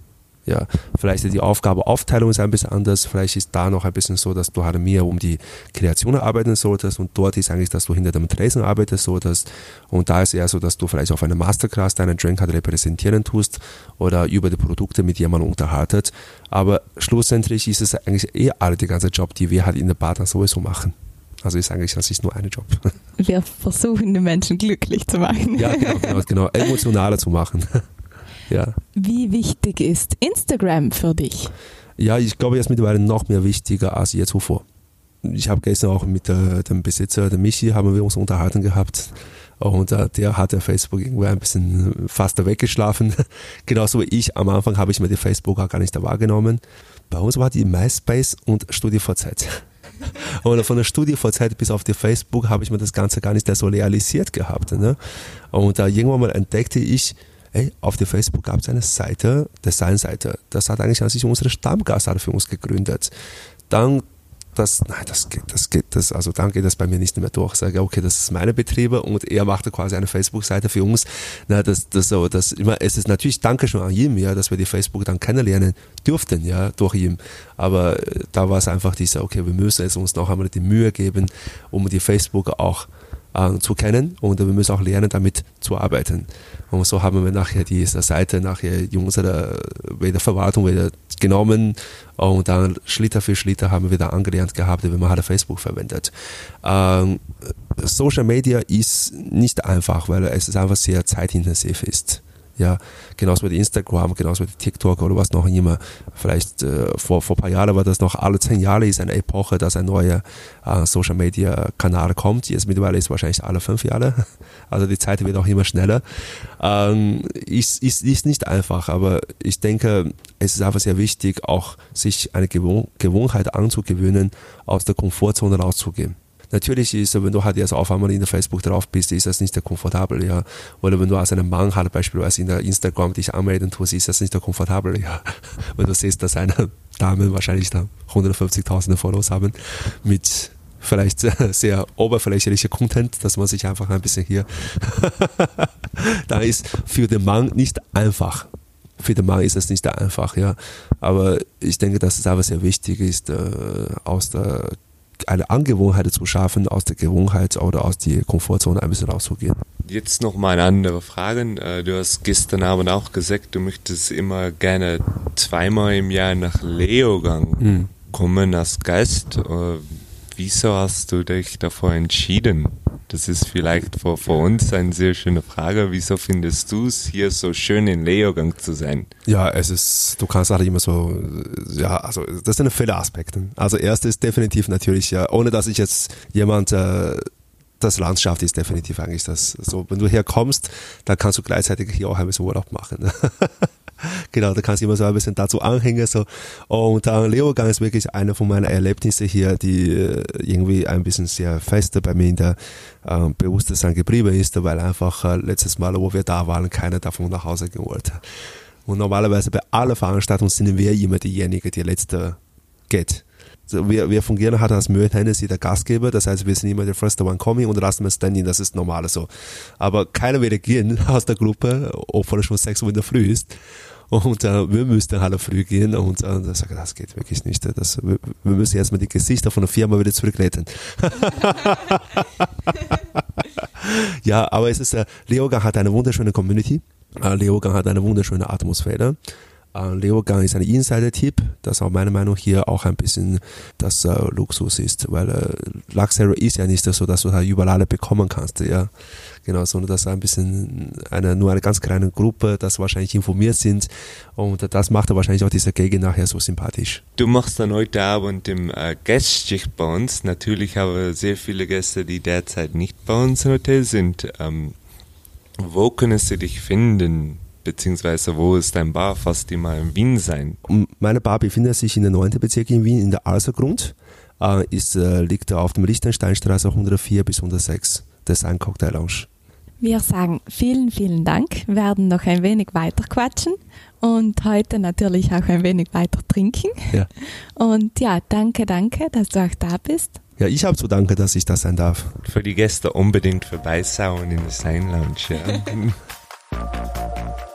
Ja, vielleicht die Aufgabeaufteilung ist ein bisschen anders. Vielleicht ist da noch ein bisschen so, dass du halt mehr um die Kreation arbeiten solltest und dort ist eigentlich, dass du hinter dem Tresen arbeiten solltest. Und da ist eher so, dass du vielleicht auf einer Masterclass deinen Drink halt repräsentieren tust oder über die Produkte mit jemandem unterhaltet. Aber schlussendlich ist es eigentlich eher alle die ganze Job, die wir halt in der Bar dann sowieso machen. Also ist eigentlich, das ist nur ein Job. Wir versuchen, die Menschen glücklich zu machen. Ja, genau, genau, genau emotionaler zu machen. ja. Wie wichtig ist Instagram für dich? Ja, ich glaube, jetzt mittlerweile noch mehr wichtiger als je zuvor. Ich habe gestern auch mit äh, dem Besitzer, der Michi, haben wir uns unterhalten gehabt. Und äh, der hat der Facebook irgendwie ein bisschen fast weggeschlafen. Genauso wie ich. Am Anfang habe ich mir die Facebook auch gar nicht wahrgenommen. Bei uns war die MySpace und StudiVZ. Und von der Studievorzeit bis auf die Facebook habe ich mir das Ganze gar nicht so realisiert gehabt. Ne? Und da irgendwann mal entdeckte ich, ey, auf der Facebook gab es eine Seite, Designseite. Das hat eigentlich an sich unsere Stammgast für uns gegründet. Dann das, nein, das geht, das geht, das, also dann geht das bei mir nicht mehr durch. Ich sage, okay, das ist meine Betriebe und er machte quasi eine Facebook-Seite für uns. Na, das, das so, das immer, es ist natürlich Dankeschön an ihm, ja, dass wir die Facebook dann kennenlernen durften, ja, durch ihn. Aber äh, da war es einfach dieser, okay, wir müssen es uns noch einmal die Mühe geben, um die Facebook auch äh, zu kennen und wir müssen auch lernen, damit zu arbeiten. Und so haben wir nachher diese Seite nachher in unserer Verwaltung wieder genommen und dann Schlitter für Schlitter haben wir da angelernt gehabt, wie man halt Facebook verwendet. Ähm, Social Media ist nicht einfach, weil es einfach sehr zeitintensiv ist. Ja, genauso wie Instagram, genauso wie TikTok oder was noch immer. Vielleicht äh, vor, vor ein paar Jahren war das noch alle zehn Jahre ist eine Epoche, dass ein neuer äh, Social Media Kanal kommt. Jetzt mittlerweile ist wahrscheinlich alle fünf Jahre. Also die Zeit wird auch immer schneller. Ähm, ist, ist, ist nicht einfach, aber ich denke, es ist einfach sehr wichtig, auch sich eine Gewohn Gewohnheit anzugewöhnen, aus der Komfortzone rauszugehen. Natürlich ist, wenn du halt jetzt auf einmal in der Facebook drauf bist, ist das nicht sehr komfortabel, ja. Oder wenn du als ein Mann halt beispielsweise in der Instagram dich anmelden tust, ist das nicht sehr komfortabel, ja. Wenn du siehst, dass eine Dame wahrscheinlich da 150.000 Follows haben mit vielleicht sehr oberflächlicher Content, dass man sich einfach ein bisschen hier, da ist für den Mann nicht einfach. Für den Mann ist es nicht einfach, ja. Aber ich denke, dass es aber sehr wichtig ist, äh, aus der eine Angewohnheit zu schaffen, aus der Gewohnheit oder aus der Komfortzone ein bisschen rauszugehen. Jetzt noch mal eine andere Frage. Äh, du hast gestern Abend auch gesagt, du möchtest immer gerne zweimal im Jahr nach Leogang mhm. kommen als Gast. Wieso hast du dich davor entschieden? Das ist vielleicht für, für uns eine sehr schöne Frage. Wieso findest du es hier so schön in Leogang zu sein? Ja, es ist, du kannst halt immer so, ja, also das sind viele Aspekte. Also erst ist definitiv natürlich, ja, ohne dass ich jetzt jemand äh, das Landschaft ist definitiv eigentlich das. So, wenn du herkommst, dann kannst du gleichzeitig hier auch ein bisschen Urlaub machen. genau, da kannst du immer so ein bisschen dazu anhängen. So. Und dann Leogang ist wirklich eine von meinen Erlebnissen hier, die äh, irgendwie ein bisschen sehr fest bei mir in der äh, Bewusstsein geblieben ist, weil einfach äh, letztes Mal, wo wir da waren, keiner davon nach Hause gehen wollte. Und normalerweise bei allen Veranstaltungen sind wir immer diejenigen, die letzte geht. Also wir, wir fungieren halt als Möhe Hennessy der Gastgeber, das heißt, wir sind immer der First One Coming und lassen wir Standing, das ist normal so. Aber keiner will gehen aus der Gruppe, obwohl es schon 6 Uhr in der Früh ist. Und äh, wir müssten halt früh gehen und äh, da sage das geht wirklich nicht. Das, wir, wir müssen erstmal die Gesichter von der Firma wieder zurückretten. ja, aber es ist, äh, Leogang hat eine wunderschöne Community. Äh, Leogang hat eine wunderschöne Atmosphäre. Äh, Leogang ist ein Insider-Tipp, das auch meiner Meinung nach hier auch ein bisschen das äh, Luxus ist, weil äh, Luxury ist ja nicht so, dass du halt überall alle bekommen kannst, ja. Genau, sondern das ist ein bisschen eine, nur eine ganz kleine Gruppe, das wahrscheinlich informiert sind und das macht wahrscheinlich auch diese Gegend nachher so sympathisch. Du machst dann heute Abend im äh, Gastschicht bei uns. Natürlich haben wir sehr viele Gäste, die derzeit nicht bei uns im Hotel sind. Ähm, wo können sie dich finden? Beziehungsweise wo ist dein Bar? Fast immer in Wien sein. Meine Bar befindet sich in der 9. Bezirk in Wien, in der Alsergrund. Äh, ist, äh, liegt auf dem Lichtensteinstraße 104 bis 106. Das ist ein Cocktail Lounge. Wir sagen vielen, vielen Dank, werden noch ein wenig weiter quatschen und heute natürlich auch ein wenig weiter trinken. Ja. Und ja, danke, danke, dass du auch da bist. Ja, ich habe zu danken, dass ich das sein darf. Für die Gäste unbedingt vorbeischauen in der Sign Lounge. Ja.